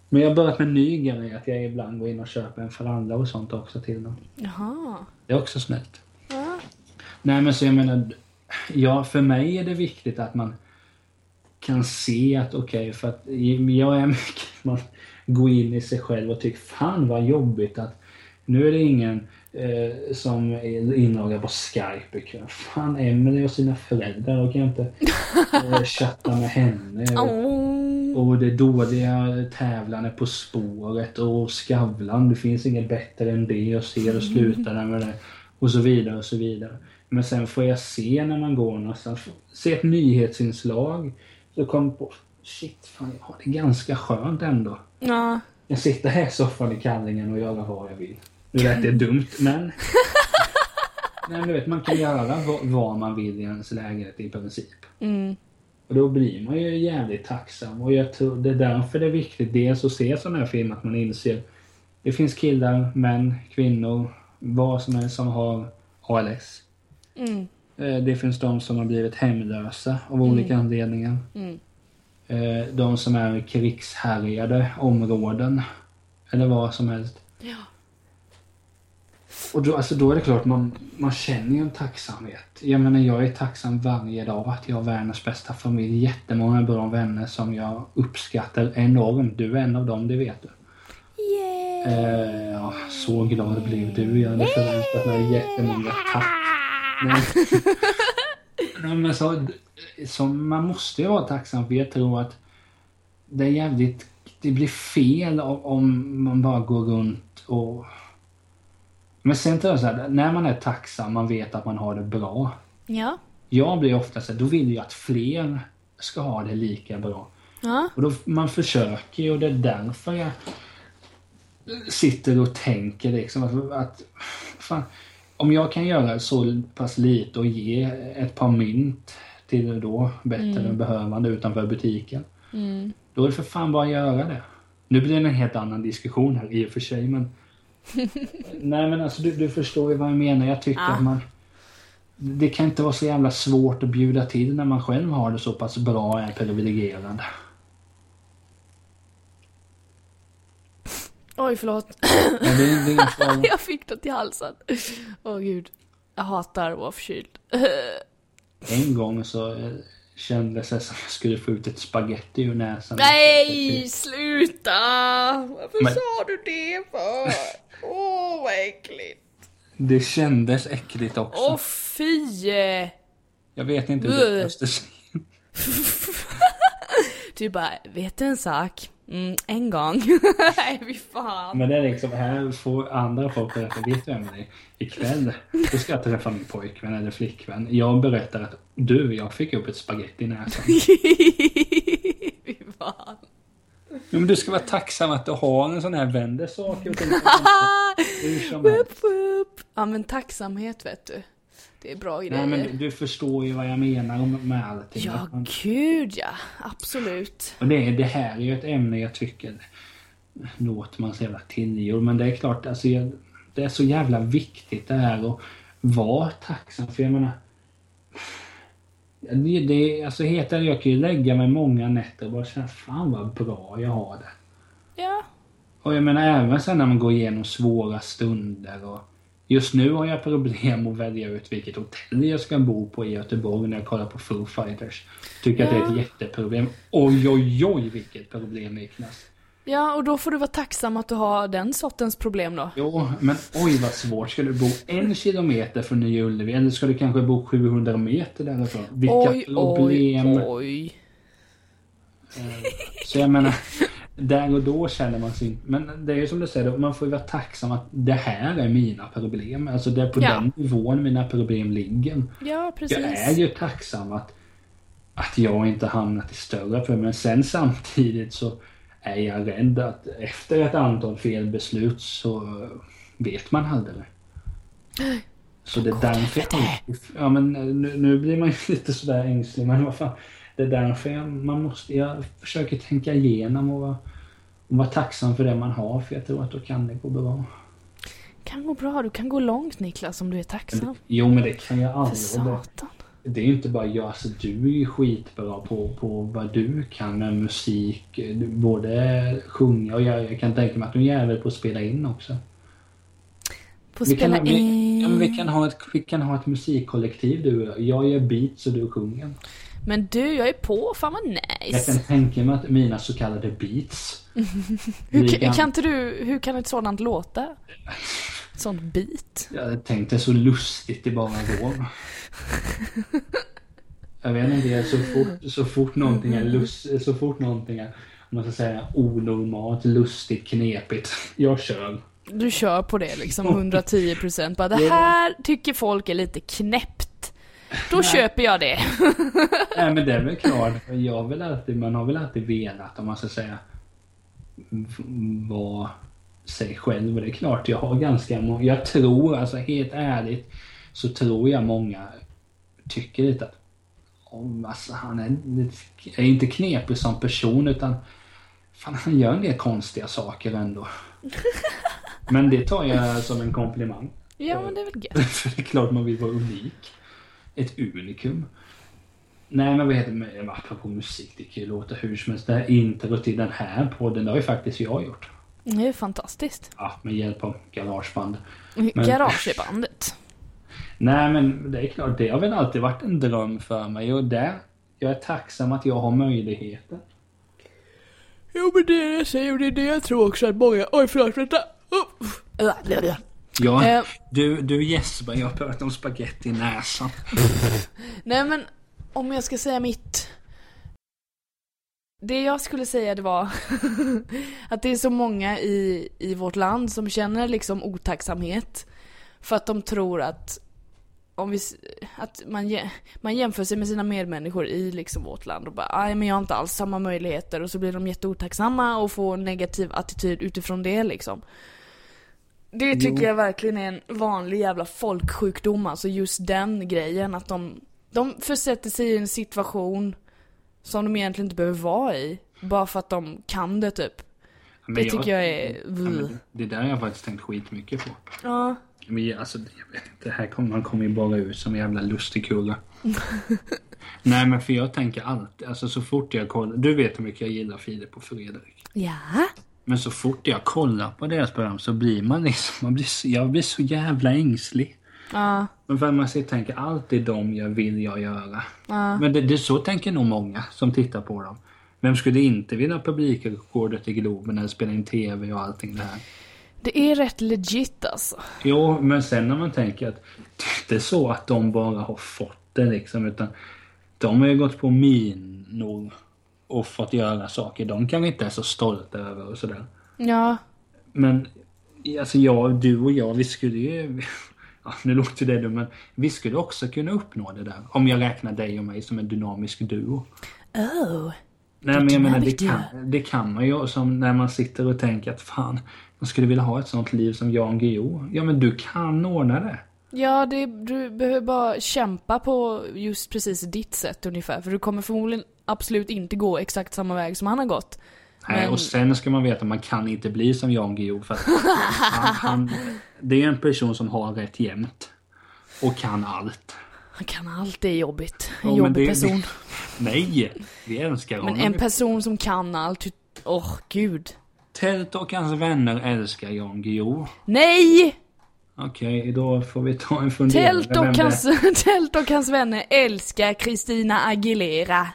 Men jag har börjat med en ny grej att jag ibland går in och köper en fralla och sånt också till dem. Jaha. Det är också snällt. Ja. Nej men så jag menar, ja för mig är det viktigt att man kan se att okej, för att jag är mycket, man går in i sig själv och tycker fan vad jobbigt att nu är det ingen eh, som är inloggad på Skype ikväll. Fan Emelie och sina föräldrar, då kan jag inte eh, chatta med henne. Åh. Och det dåliga tävlande På spåret och Skavlan. Det finns inget bättre än det och se och sluta med det. Och så vidare och så vidare. Men sen får jag se när man går någonstans. Se ett nyhetsinslag. Så kom jag på, shit fan jag har det ganska skönt ändå. Ja. Jag sitter här i soffan i kallingen och gör vad jag vill. Nu lät det dumt men... Nej men du vet man kan göra vad man vill i ens lägenhet i princip. Mm. Och då blir man ju jävligt tacksam. Och jag tror det är därför det är viktigt dels att se sådana här filmer att man inser det finns killar, män, kvinnor, vad som helst som har ALS. Mm. Eh, Det finns de som har blivit hemlösa av olika anledningar. Mm. Eh, De som är krigshärjade områden. Eller vad som helst. Ja. Och då, alltså då är det klart, man, man känner ju en tacksamhet. Jag menar, jag är tacksam varje dag att jag har världens bästa familj. Jättemånga bra vänner som jag uppskattar enormt. Du är en av dem, det vet du. Yeah. Eh, ja, så glad blev du. Jag hade förväntat mig jättemånga tack. Nej, men så, så, man måste ju vara tacksam för jag tror att det är jävligt, det blir fel om, om man bara går runt och... Men sen tror jag så här, när man är tacksam, man vet att man har det bra. Ja. Jag blir ofta så här, då vill jag att fler ska ha det lika bra. Ja. Och då, man försöker ju och det är därför jag sitter och tänker liksom att, att fan, om jag kan göra så pass lite och ge ett par mynt till då bättre behövande utanför butiken. Mm. Då är det för fan bara att göra det. Nu blir det en helt annan diskussion här i och för sig men Nej men alltså du, du förstår ju vad jag menar. Jag tycker Ja. att man det kan inte vara så jävla svårt att bjuda till när man själv har det så pass bra och är privilegierad. Oj, förlåt. Det, det är jag fick något i halsen. Åh gud. Jag hatar att vara förkyld. En gång så eh, kändes det som jag skulle få ut ett spaghetti ur näsan. Nej, sluta! Varför Men- sa du det för? Åh, vad äckligt. Det kändes äckligt också. Åh, fy! Jag vet inte hur det måste se. Du bara, vet du en sak? Mm, en gång. Nej, fy fan. Men det är liksom, här får andra folk berätta, vet du vem det är? Ikväll, då ska jag träffa min pojkvän eller flickvän. Jag berättar att du, jag fick upp ett spaghetti i näsan. fy fan. Ja, men du ska vara tacksam att du har en sån här vänder saker och ting. Hur som helst. Woop, woop. Ja men tacksamhet vet du. Det är bra grejer. Nej men du förstår ju vad jag menar om- med allting. Ja, man- gud ja. Absolut. Och det, det här är ju ett ämne jag tycker låter man så jävla tillgjord. Men det är klart, alltså, jag, det är så jävla viktigt det här att vara tacksam. För jag menar, det, det, alltså helt jag kan ju lägga mig många nätter och bara känna fan vad bra jag har det. Ja. Och jag menar även sen när man går igenom svåra stunder och Just nu har jag problem att välja ut vilket hotell jag ska bo på i Göteborg när jag kollar på Foo Fighters. Tycker att det är ett Ja. jätteproblem. Oj, oj, oj vilket problem Niklas. Ja, och då får du vara tacksam att du har den sortens problem då. Jo, men oj vad svårt. Ska du bo en kilometer från Nya Ullevi eller ska du kanske bo 700 meter därifrån? Vilka oj, problem. oj, oj. Så jag menar, där och då känner man sig. Men det är ju som du säger, man får ju vara tacksam att det här är mina problem. Alltså det är på Ja. den nivån mina problem ligger. Ja, precis. Jag är ju tacksam att, att jag inte hamnat i större problem. Men sen samtidigt så är jag rädd att efter ett antal felbeslut så vet man aldrig. Så det är därför jag Ja men nu, nu blir man ju lite sådär ängslig men vad fan. Det är därför jag, man måste, jag försöker tänka igenom och vara, och vara tacksam för det man har för jag tror att då kan det gå bra. kan gå bra, du kan gå långt Niklas om du är tacksam. Jo men det kan jag För aldrig. och det- är ju inte bara jag, alltså du är ju skitbra på, på vad du kan med musik. Du Både sjunga och jag, jag kan tänka mig att du är jävel på att spela in också. På Vi kan, spela vi, in. ja, men vi, kan ha ett, vi kan ha ett musikkollektiv du och jag. Jag gör beats och du sjunger. Men du, jag är på. Fan vad Jag nice. kan tänka mig att mina så kallade beats. Hur, kan, kan inte du, hur kan ett sådant låta? Sånt beat. Jag tänkte så lustigt det bara går. Jag vet inte, så fort, så fort någonting är lust, så fort någonting är, om man ska säga onormalt, lustigt, knepigt. Jag kör. Du kör på det liksom 110% bara det här tycker folk är lite knäppt. Då köper jag det. Nej men det är väl klart, jag väl alltid, man har väl alltid velat om man ska säga vara sig själv. Och det är klart, jag har ganska många, jag tror alltså helt ärligt så tror jag många tycker lite att om, alltså, han är, är inte knepig som person utan fan han gör en del konstiga saker ändå. Men det tar jag som en komplimang. Ja men det är väl gött. För det är klart man vill vara unik. Ett unikum. Nej men vad heter det, apropå musik, det kan ju låta hur som helst. Det här introt till den här podden, det har ju faktiskt jag gjort. Det är fantastiskt. Ja, med hjälp av garageband. Men- Garagebandet. Nej men det är klart, det har väl alltid varit en dröm för mig och det, jag är tacksam att jag har möjligheten. Jo men det är det jag säger och det är det jag tror också att många... Oj förlåt vänta. Oh. Ja, Eh. du, du gäspar, jag har pratat om spaghetti i näsan. Nej men om jag ska säga mitt. Det jag skulle säga det var att det är så många i, i vårt land som känner liksom otacksamhet. För att de tror att om vi, att man, man jämför sig med sina medmänniskor i liksom vårt land och bara aj men jag har inte alls samma möjligheter och så blir de jätteotacksamma och får en negativ attityd utifrån det liksom. Det tycker Jo. jag verkligen är en vanlig jävla folksjukdom, alltså just den grejen att de, de försätter sig i en situation som de egentligen inte behöver vara i. Bara för att de kan det typ. Men Det tycker jag är- Ja, det där har jag faktiskt tänkt skitmycket på. Ja. Men alltså, jag inte, här kommer man kommer ju bara ut som en jävla lustigkurre. Nej men för jag tänker alltid, alltså så fort jag kollar, du vet hur mycket jag gillar Filip och Fredrik. Ja. Men så fort jag kollar på deras program så blir man liksom, man blir, jag blir så jävla ängslig. Ja. Men för man ser, tänker alltid de jag vill jag göra. Ja. Men det, det så tänker nog många som tittar på dem. Vem skulle inte vilja ha publikrekordet i Globen eller spela in TV och allting det här? Det är rätt legit alltså. Jo, men sen när man tänker att det är inte så att de bara har fått det liksom utan de har ju gått på minor och fått göra saker de kanske inte är så stolta över och sådär. Ja. Men alltså jag, du och jag, vi skulle ju... Ja, nu låter det dumt men vi skulle också kunna uppnå det där. Om jag räknar dig och mig som en dynamisk duo. Oh. Nej men jag menar det kan, det kan man ju som när man sitter och tänker att fan, man skulle vilja ha ett sånt liv som Jan Guillou. Ja men du kan ordna det. Ja, det, du behöver bara kämpa på just precis ditt sätt ungefär. För du kommer förmodligen absolut inte gå exakt samma väg som han har gått. Nej, Men- och sen ska man veta att man kan inte bli som Jan Guillou för han, han, det är en person som har rätt jämt. Och kan allt. Han kan allt, det är jobbigt. En Ja, men jobbig det- person. Nej! Vi älskar Men honom. en person som kan allt, åh gud. Tält och hans vänner älskar Jan Guillou. Nej! Okej, då får vi ta en funderare. Tält och, det- hans, Tält och hans vänner älskar Christina Aguilera.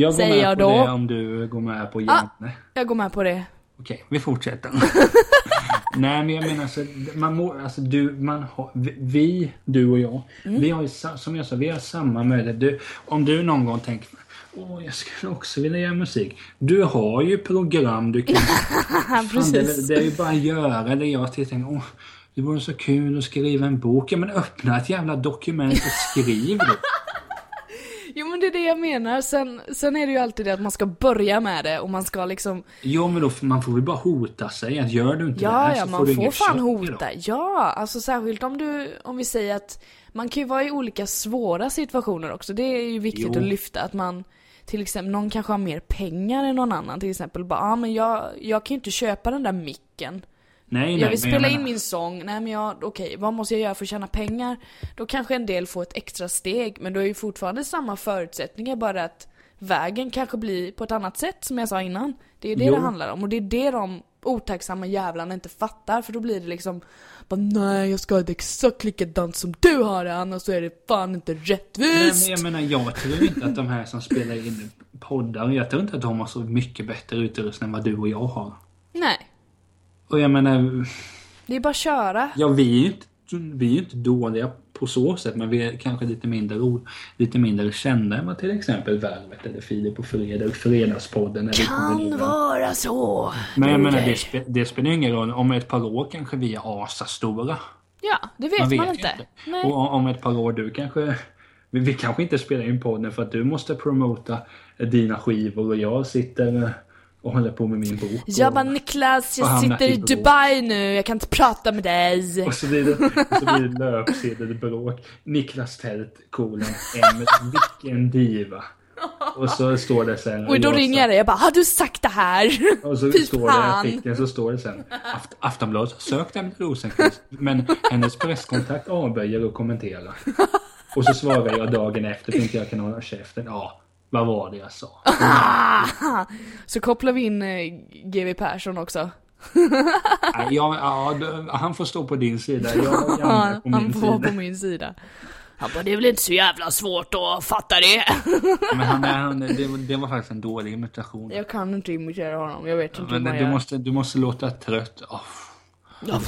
Jag går säger med jag på då. det om du går med på Ah. Janne. Jag går med på det. Okej, vi fortsätter. Nej men jag menar alltså, man må, alltså du, man har, vi- du och jag, Mm. vi har ju, som jag sa, vi har samma möjlighet. Du, om du någon gång tänker, åh jag skulle också vilja göra musik. Du har ju program du kan, fan, det, Precis. det är ju bara att göra det. Jag tänker, åh det vore så kul att skriva en bok. Ja men öppna ett jävla dokument och skriv det. Jo men det är det jag menar. Sen, sen är det ju alltid det att man ska börja med det och man ska liksom Jo men då, får- man får väl bara hota sig att gör du inte det Ja, här ja, så man får du får inget fan socker då. hota. Ja, alltså särskilt om du, om vi säger att man kan ju vara i olika svåra situationer också. Det är ju viktigt Jo. att lyfta att man till exempel, någon kanske har mer pengar än någon annan till exempel. Bara, ah, men jag, jag kan ju inte köpa den där micken. Nej, nej, Jag vill spela in menar- min sång, nej men jag, okej, vad måste jag göra för att tjäna pengar? Då kanske en del får ett extra steg, men då är ju fortfarande samma förutsättningar, bara att vägen kanske blir på ett annat sätt som jag sa innan. Det är det Jo. det handlar om, och det är det de otacksamma jävlarna inte fattar, för då blir det liksom bara, nej jag ska ha det exakt likadant som du har det, annars så är det fan inte Nej, rättvist! men jag menar, jag tror inte att de här som spelar in poddar, jag tror inte att de har så mycket bättre utrustning än vad du och jag har. Nej, Och jag menar, det är bara att köra. ja vi är ju inte, vi är inte dåliga på så sätt, men vi är kanske lite mindre, ro, lite mindre kända än vad till exempel Värvet eller Filip och Fredrik, Fredagspodden. När vi kommer Kan vara så. Men jag menar, det, spe, det spelar ingen roll. Om ett par år kanske vi är asastora. Ja, det vet man, ju inte. Nej. Och om- ett par år du kanske... Vi, kanske inte spelar in podden för att du måste promota dina skivor och jag sitter och håller på med min bok. Jag och, bara Niklas, och jag sitter i i bråk." Dubai nu, jag kan inte prata med dig. och så blir det, och så blir det löpsedelbråk. Niklas Tält, kolon, M, vilken diva. Och så står det sen... Och då jag ringer jag dig, jag bara har du sagt det här? Och så Fy står det i fan. artikeln, så står det sen. Aft Aftonbladet sökt Emelie Rosenqvist, men hennes presskontakt avböjer att kommentera. Och så svarar jag dagen efter, inte jag kan hålla käften. Ja, vad var det jag sa? Så kopplar vi in eh, GW Persson också. Nej, ja, ja, han får stå på din sida, jag och Janne på min Han får vara sida. på min sida. Han bara, det är väl inte så jävla svårt att fatta det. Men han, är- han, det, var- det var faktiskt en dålig imitation. Jag kan inte imitera honom, jag vet inte hur Men man du gör. måste, du måste låta trött. Oh. Ja.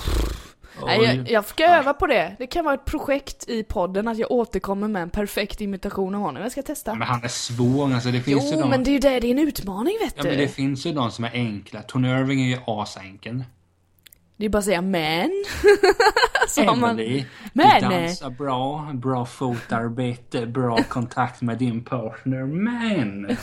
Nej, jag, jag ska öva på det. Det kan vara ett projekt i podden att jag återkommer med en perfekt imitation av honom. Jag ska testa. Men han är svår alltså, det finns ju Jo, de... men det är ju det, det är en utmaning vet Ja du. men det finns ju de som är enkla. Tony Irving är ju asenkel. Det är bara att säga men. Så man... Emily, Men, du dansar bra, bra fotarbete, bra kontakt med din partner. Men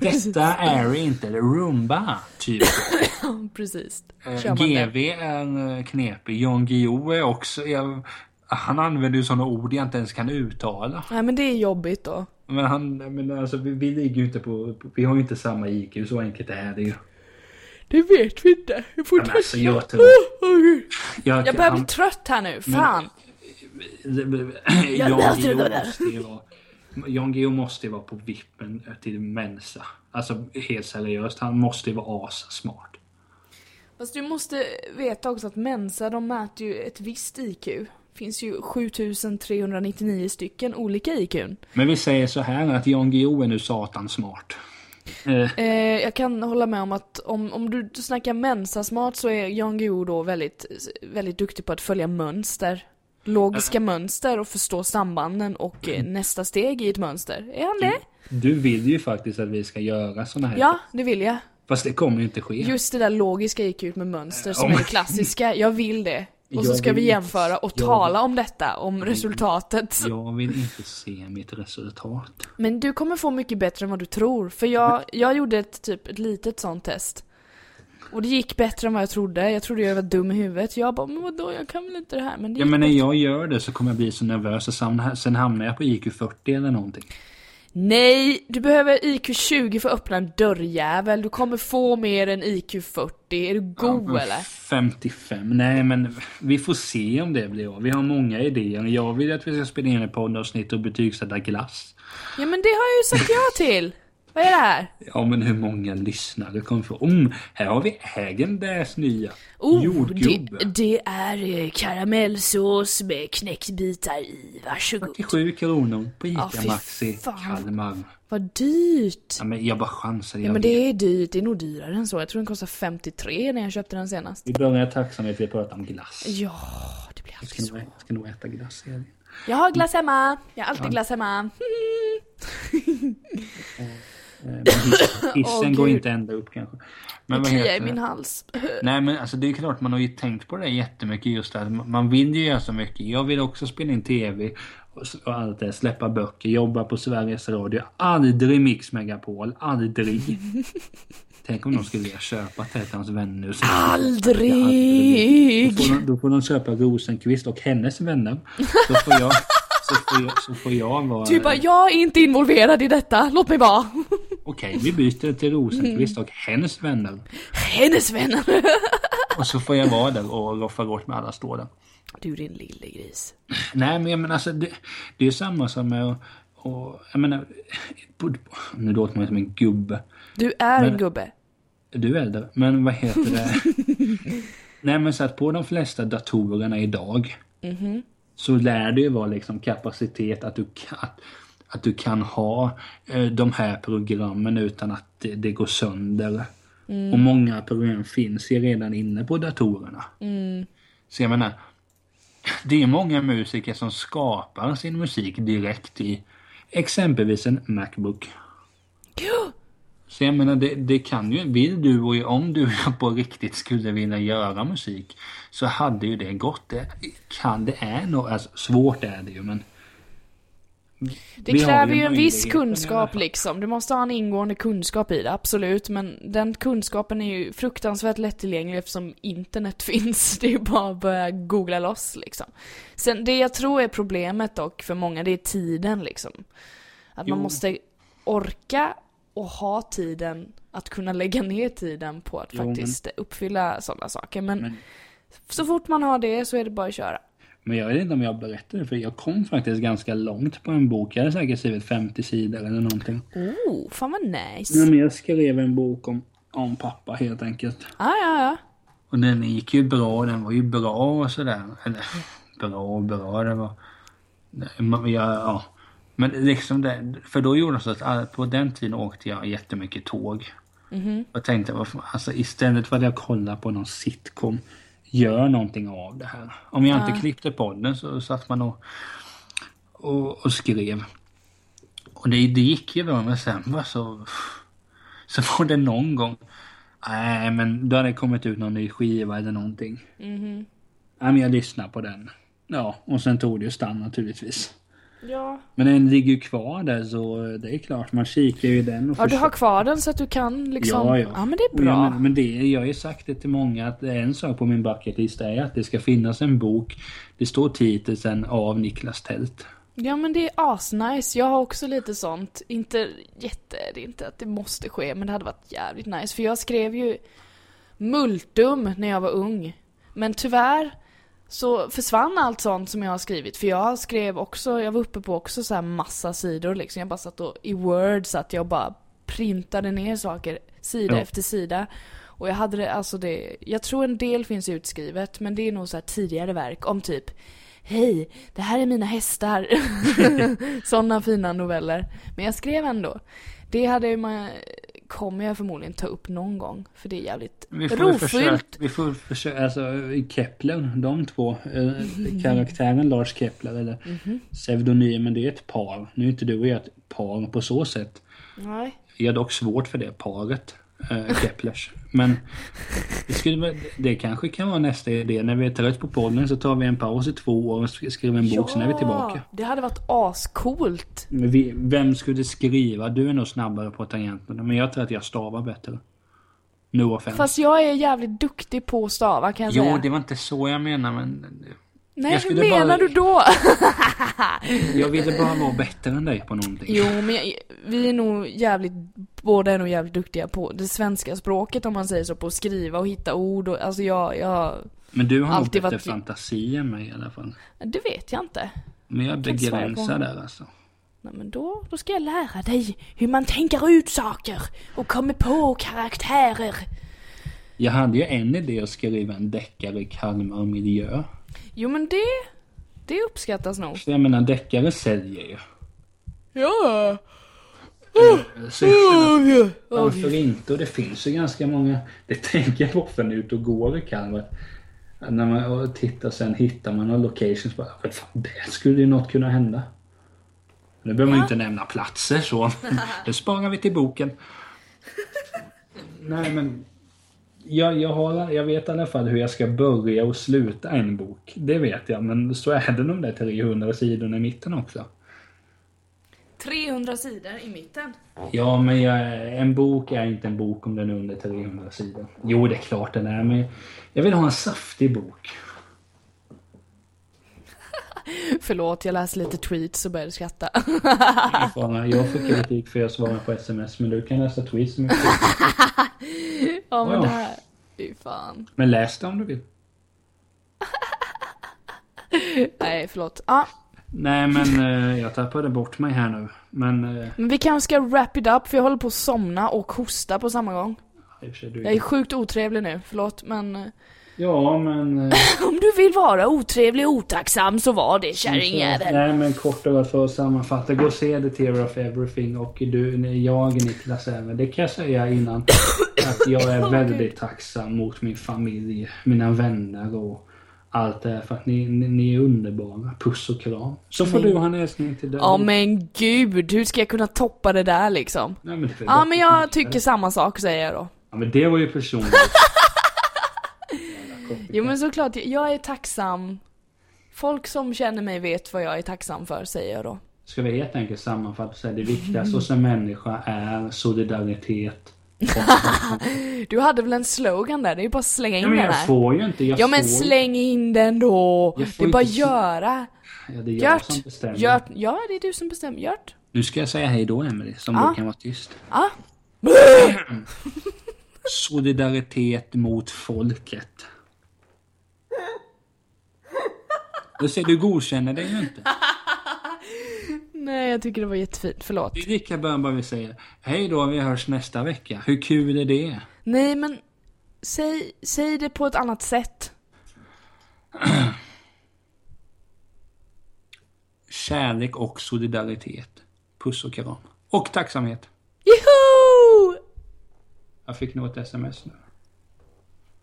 detta är inte rumba, typ. Precis. Eh. GV är eh, knepig. Jan Guillou är också... Jag, han använder ju sådana ord jag inte ens kan uttala. Nej men det är jobbigt då. Men han, men alltså vi, vi ligger ju inte på... Vi har ju inte samma IQ, så enkelt är det ju. Det vet vi inte. Jag får Men alltså, jag tror... Jag, Jag börjar bli trött här nu, fan. Jan Guillou måste ju vara... Jan Guillou måste ju vara på vippen till Mensa. Alltså helt seriöst, han måste ju vara assmart. Fast du måste veta också att Mensa, de mäter ju ett visst IQ. Finns ju 7399 stycken olika IQn. Men vi säger så här att Jan Guillou är nu satans smart. Eh, Eh, jag kan hålla med om att om, om du snackar Mensa-smart så är Jan Guillou då väldigt, väldigt duktig på att följa mönster. Logiska mönster och förstå sambanden och eh, nästa steg i ett mönster. Är han det? du vill ju faktiskt att vi ska göra såna här. Ja, det vill jag. Fast det kommer ju inte ske. Just det där logiska IQ med mönster som Om- är det klassiska. Jag vill det. Och så Jag ska vi vill- jämföra och jag- tala om detta, om resultatet. Jag vill inte se mitt resultat. Men du kommer få mycket bättre än vad du tror. För jag, jag gjorde ett, typ, ett litet sånt test. Och det gick bättre än vad jag trodde. Jag trodde jag var dum i huvudet. Jag bara, men vadå, jag kan väl inte det här. Men det Ja men när bättre. jag gör det så kommer jag bli så nervös och sen, sen hamnar jag på IQ 40 eller någonting. Nej, du behöver IQ 20 för att öppna en dörrjävel. Du kommer få mer än IQ 40. Är du god men eller? 55, nej men vi får se om det blir av. Vi har många idéer. Jag vill att vi ska spela in ett poddavsnitt och betygsätta glass. Ja men det har jag ju sagt ja till. Vad är det här? Ja men hur många lyssnare kommer få? Mm, här har vi Hägenbergs nya Oh, jordgubbe. det, det är eh, karamellsås med knäckbitar i. Varsågod. 47 kronor på ICA Ja, Maxi. Kalmar. Vad dyrt. Ja, men jag bara chansade. Ja jag men det är dyrt, det är nog dyrare än så. Jag tror den kostar 53 när jag köpte den senast. Vi börjar tacksamhet, vi pratar om glass. Ja, det blir Jag alltid nog, så. jag ska nog äta glass. Jag har glass hemma. Jag har alltid glass hemma. Eh, men Hissen Åh, går inte ända upp kanske. Men vad kliar i heter min hals. Nej men alltså det är klart man har ju tänkt på det jättemycket just att man vill ju göra så mycket. Jag vill också spela in TV och allt det, släppa böcker, jobba på Sveriges Radio. Aldrig Mix Megapol, aldrig. Tänk om de skulle vilja köpa till hans vänner nu. så- Aldrig! Då får, de, då får de köpa Rosenqvist och hennes vänner. Så får jag, så får jag, så får jag vara... Du bara, jag är inte involverad i detta, låt mig vara. Okej, vi byter till Rosenqvist och hennes vänner. Hennes vänner. Och så får jag vara där och roffa gott med alla står där. Du din lille gris. Nej men jag menar alltså det, det är samma som med att- och, jag menar, nu låter man som en gubbe. Du är Men- en gubbe. Du är äldre, men vad heter det? Nej men så att på de flesta datorerna idag så lär det ju vara liksom kapacitet att du kan, att, du kan ha eh, de här programmen utan att det, det går sönder. Och många program finns ju redan inne på datorerna. Så jag menar, det är många musiker som skapar sin musik direkt i exempelvis en Macbook. Ja, Så jag menar, det, det kan ju, vill du och om du på riktigt skulle vilja göra musik så hade ju det gått. Det kan, det är nog, alltså svårt är det ju men Det kräver ju en viss kunskap liksom. Du måste ha en ingående kunskap i det, absolut. Men den kunskapen är ju fruktansvärt lättillgänglig eftersom internet finns. Det är ju bara att börja googla loss liksom. Sen det jag tror är problemet dock för många, det är tiden liksom. Att man Jo. måste orka och ha tiden att kunna lägga ner tiden på att Jo, men- faktiskt uppfylla sådana saker. Men, Men- så fort man har det så är det bara att köra. Men jag vet inte om jag berättade för jag kom faktiskt ganska långt på en bok. Jag hade säkert skrivit 50 sidor eller någonting. Oh, fan vad nice. Ja, men jag skrev en bok om, om pappa helt enkelt. Ah, ja, ja. Och den gick ju bra, den var ju bra och sådär. Eller bra och bra, det var... Ja, ja. Men liksom det, för då gjorde det så att på den tiden åkte jag jättemycket tåg. Jag tänkte, vad fan, alltså istället för att jag kollar på någon sitcom, gör någonting av det här. Om jag inte klippte podden så satt man och, och, och skrev. Och det, det gick ju bra men sen var så... Så var det någon gång Nej, men då hade det kommit ut någon ny skiva eller någonting. Nej, men jag lyssnade på den. Ja, och sen tog det ju stann naturligtvis. Ja. Men den ligger ju kvar där så det är klart, man kikar ju i den och Ja, du har försöker- kvar den så att du kan liksom... Ja, ja. ja men det är bra. men, men det, jag har ju sagt det till många att det är en sak på min bucketlist är att det ska finnas en bok. Det står titeln av Niklas Tält. Ja men det är asnice. Jag har också lite sånt. Inte jätte, det är inte att det måste ske men det hade varit jävligt nice. För jag skrev ju multum när jag var ung. Men tyvärr så försvann allt sånt som jag har skrivit. För jag skrev också, jag var uppe på också så här massa sidor liksom. Jag bara satt och i Word satt jag och bara printade ner saker sida Ja. efter sida. Och jag hade det, alltså det, jag tror en del finns utskrivet men det är nog så här tidigare verk om typ Hej, det här är mina hästar. Sådana fina noveller. Men jag skrev ändå. Det hade man, kommer jag förmodligen ta upp någon gång. För det är jävligt Vi får väl försöka, rofyllt. vi får försöka, alltså Kepler, de två, eh, karaktären Lars Kepler eller Mhm. pseudonymen, det är ett par. Nu är inte du och jag ett par på så sätt. Nej. Jag har dock svårt för det paret, eh, Keplers. Men det, skulle, det kanske kan vara nästa idé. När vi är trött på podden så tar vi en paus i två år och sk- skriver en bok, sen är vi tillbaka. Det hade varit ascoolt. Men vi, vem skulle skriva? Du är nog snabbare på tangenterna, men jag tror att jag stavar bättre. No offense. Fast jag är jävligt duktig på att stava kan jag Jo, säga. det var inte så jag menar, men Nej, jag hur menar bara- du då? jag ville bara vara bättre än dig på någonting. jo, men jag, vi är nog jävligt, båda är nog jävligt duktiga på det svenska språket om man säger så, på att skriva och hitta ord och alltså jag, jag, Men du har Alltid varit- fantasi än mig i alla fall. det vet jag inte. Men jag på. begränsar där alltså. Nej men då, då ska jag lära dig hur man tänker ut saker och kommer på karaktärer. Jag hade ju en idé att skriva en deckare i Kalmar miljö. Jo men det, det uppskattas nog. Jag menar, deckare säljer ju. Ja. Så jag känner, varför inte? Och det finns ju ganska många, det tänker jag jag är ute och går i Kalmar. När man tittar sen hittar man några locations bara, "Vad fan, där skulle ju något kunna hända. Nu behöver man ju inte nämna platser så. Det sparar vi till boken. Nej men. Jag, jag, har, jag vet i alla fall hur jag ska börja och sluta en bok. Det vet jag. Men så är det de där 300 sidorna i mitten också. 300 sidor i mitten. Ja, men jag, en bok är inte en bok om den är under 300 sidor. Jo, det är klart den är, men jag vill ha en saftig bok. Förlåt, jag läste lite tweets och började skratta. Jag får kritik för jag svarar på sms, men du kan läsa tweets mycket. ja men Ja. det här, fy fan. Men läs det om du vill. Nej, förlåt. Ja, Nej, men eh, jag tappade bort mig här nu. Men... Eh, men vi kanske ska wrap it up för jag håller på att somna och hosta på samma gång. Jag är sjukt otrevlig nu, förlåt men eh, Ja, men... Eh, om du vill vara otrevlig och otacksam så var det kärringjävel. Nej, men kort och gott för att sammanfatta. Gå och se The Tear of Everything och du, jag, Niklas även. Det kan jag säga innan. Att jag är väldigt tacksam mot min familj, mina vänner och allt det här. För att ni, ni, ni är underbara. Puss och kram. Så får du ha en hälsning till dig. Ja men gud, hur ska jag kunna toppa det där liksom? Nej, men Ja men jag tycker samma sak säger jag då. Ja, men det var ju personligt. Jo men såklart, jag är tacksam. Folk som känner mig vet vad jag är tacksam för, säger jag då. Ska vi helt enkelt sammanfatta och säga det viktigaste hos en människa är solidaritet. Du hade väl en slogan där? Det är ju bara att slänga in Ja, men den jag här. får ju inte. Jag Ja men släng in den då! Det är bara inte se- göra. Ja, det är jag som bestämmer. Gört, ja det är du som bestämmer. Gört. Nu ska jag säga hej då Emily, som Ja. du kan vara tyst. Ja. Solidaritet mot folket. Du ser, du godkänner det ju inte. Nej jag tycker det var jättefint, förlåt. Det är lika bra bara vi säger hej då, vi hörs nästa vecka. Hur kul är det? Nej men, säg, säg det på ett annat sätt. Kärlek och solidaritet. Puss och kram. Och tacksamhet. Joho! Jag fick nog ett sms nu.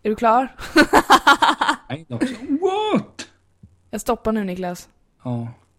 Är du klar? Nej, också. What? Jag stoppar nu Niklas. Ja.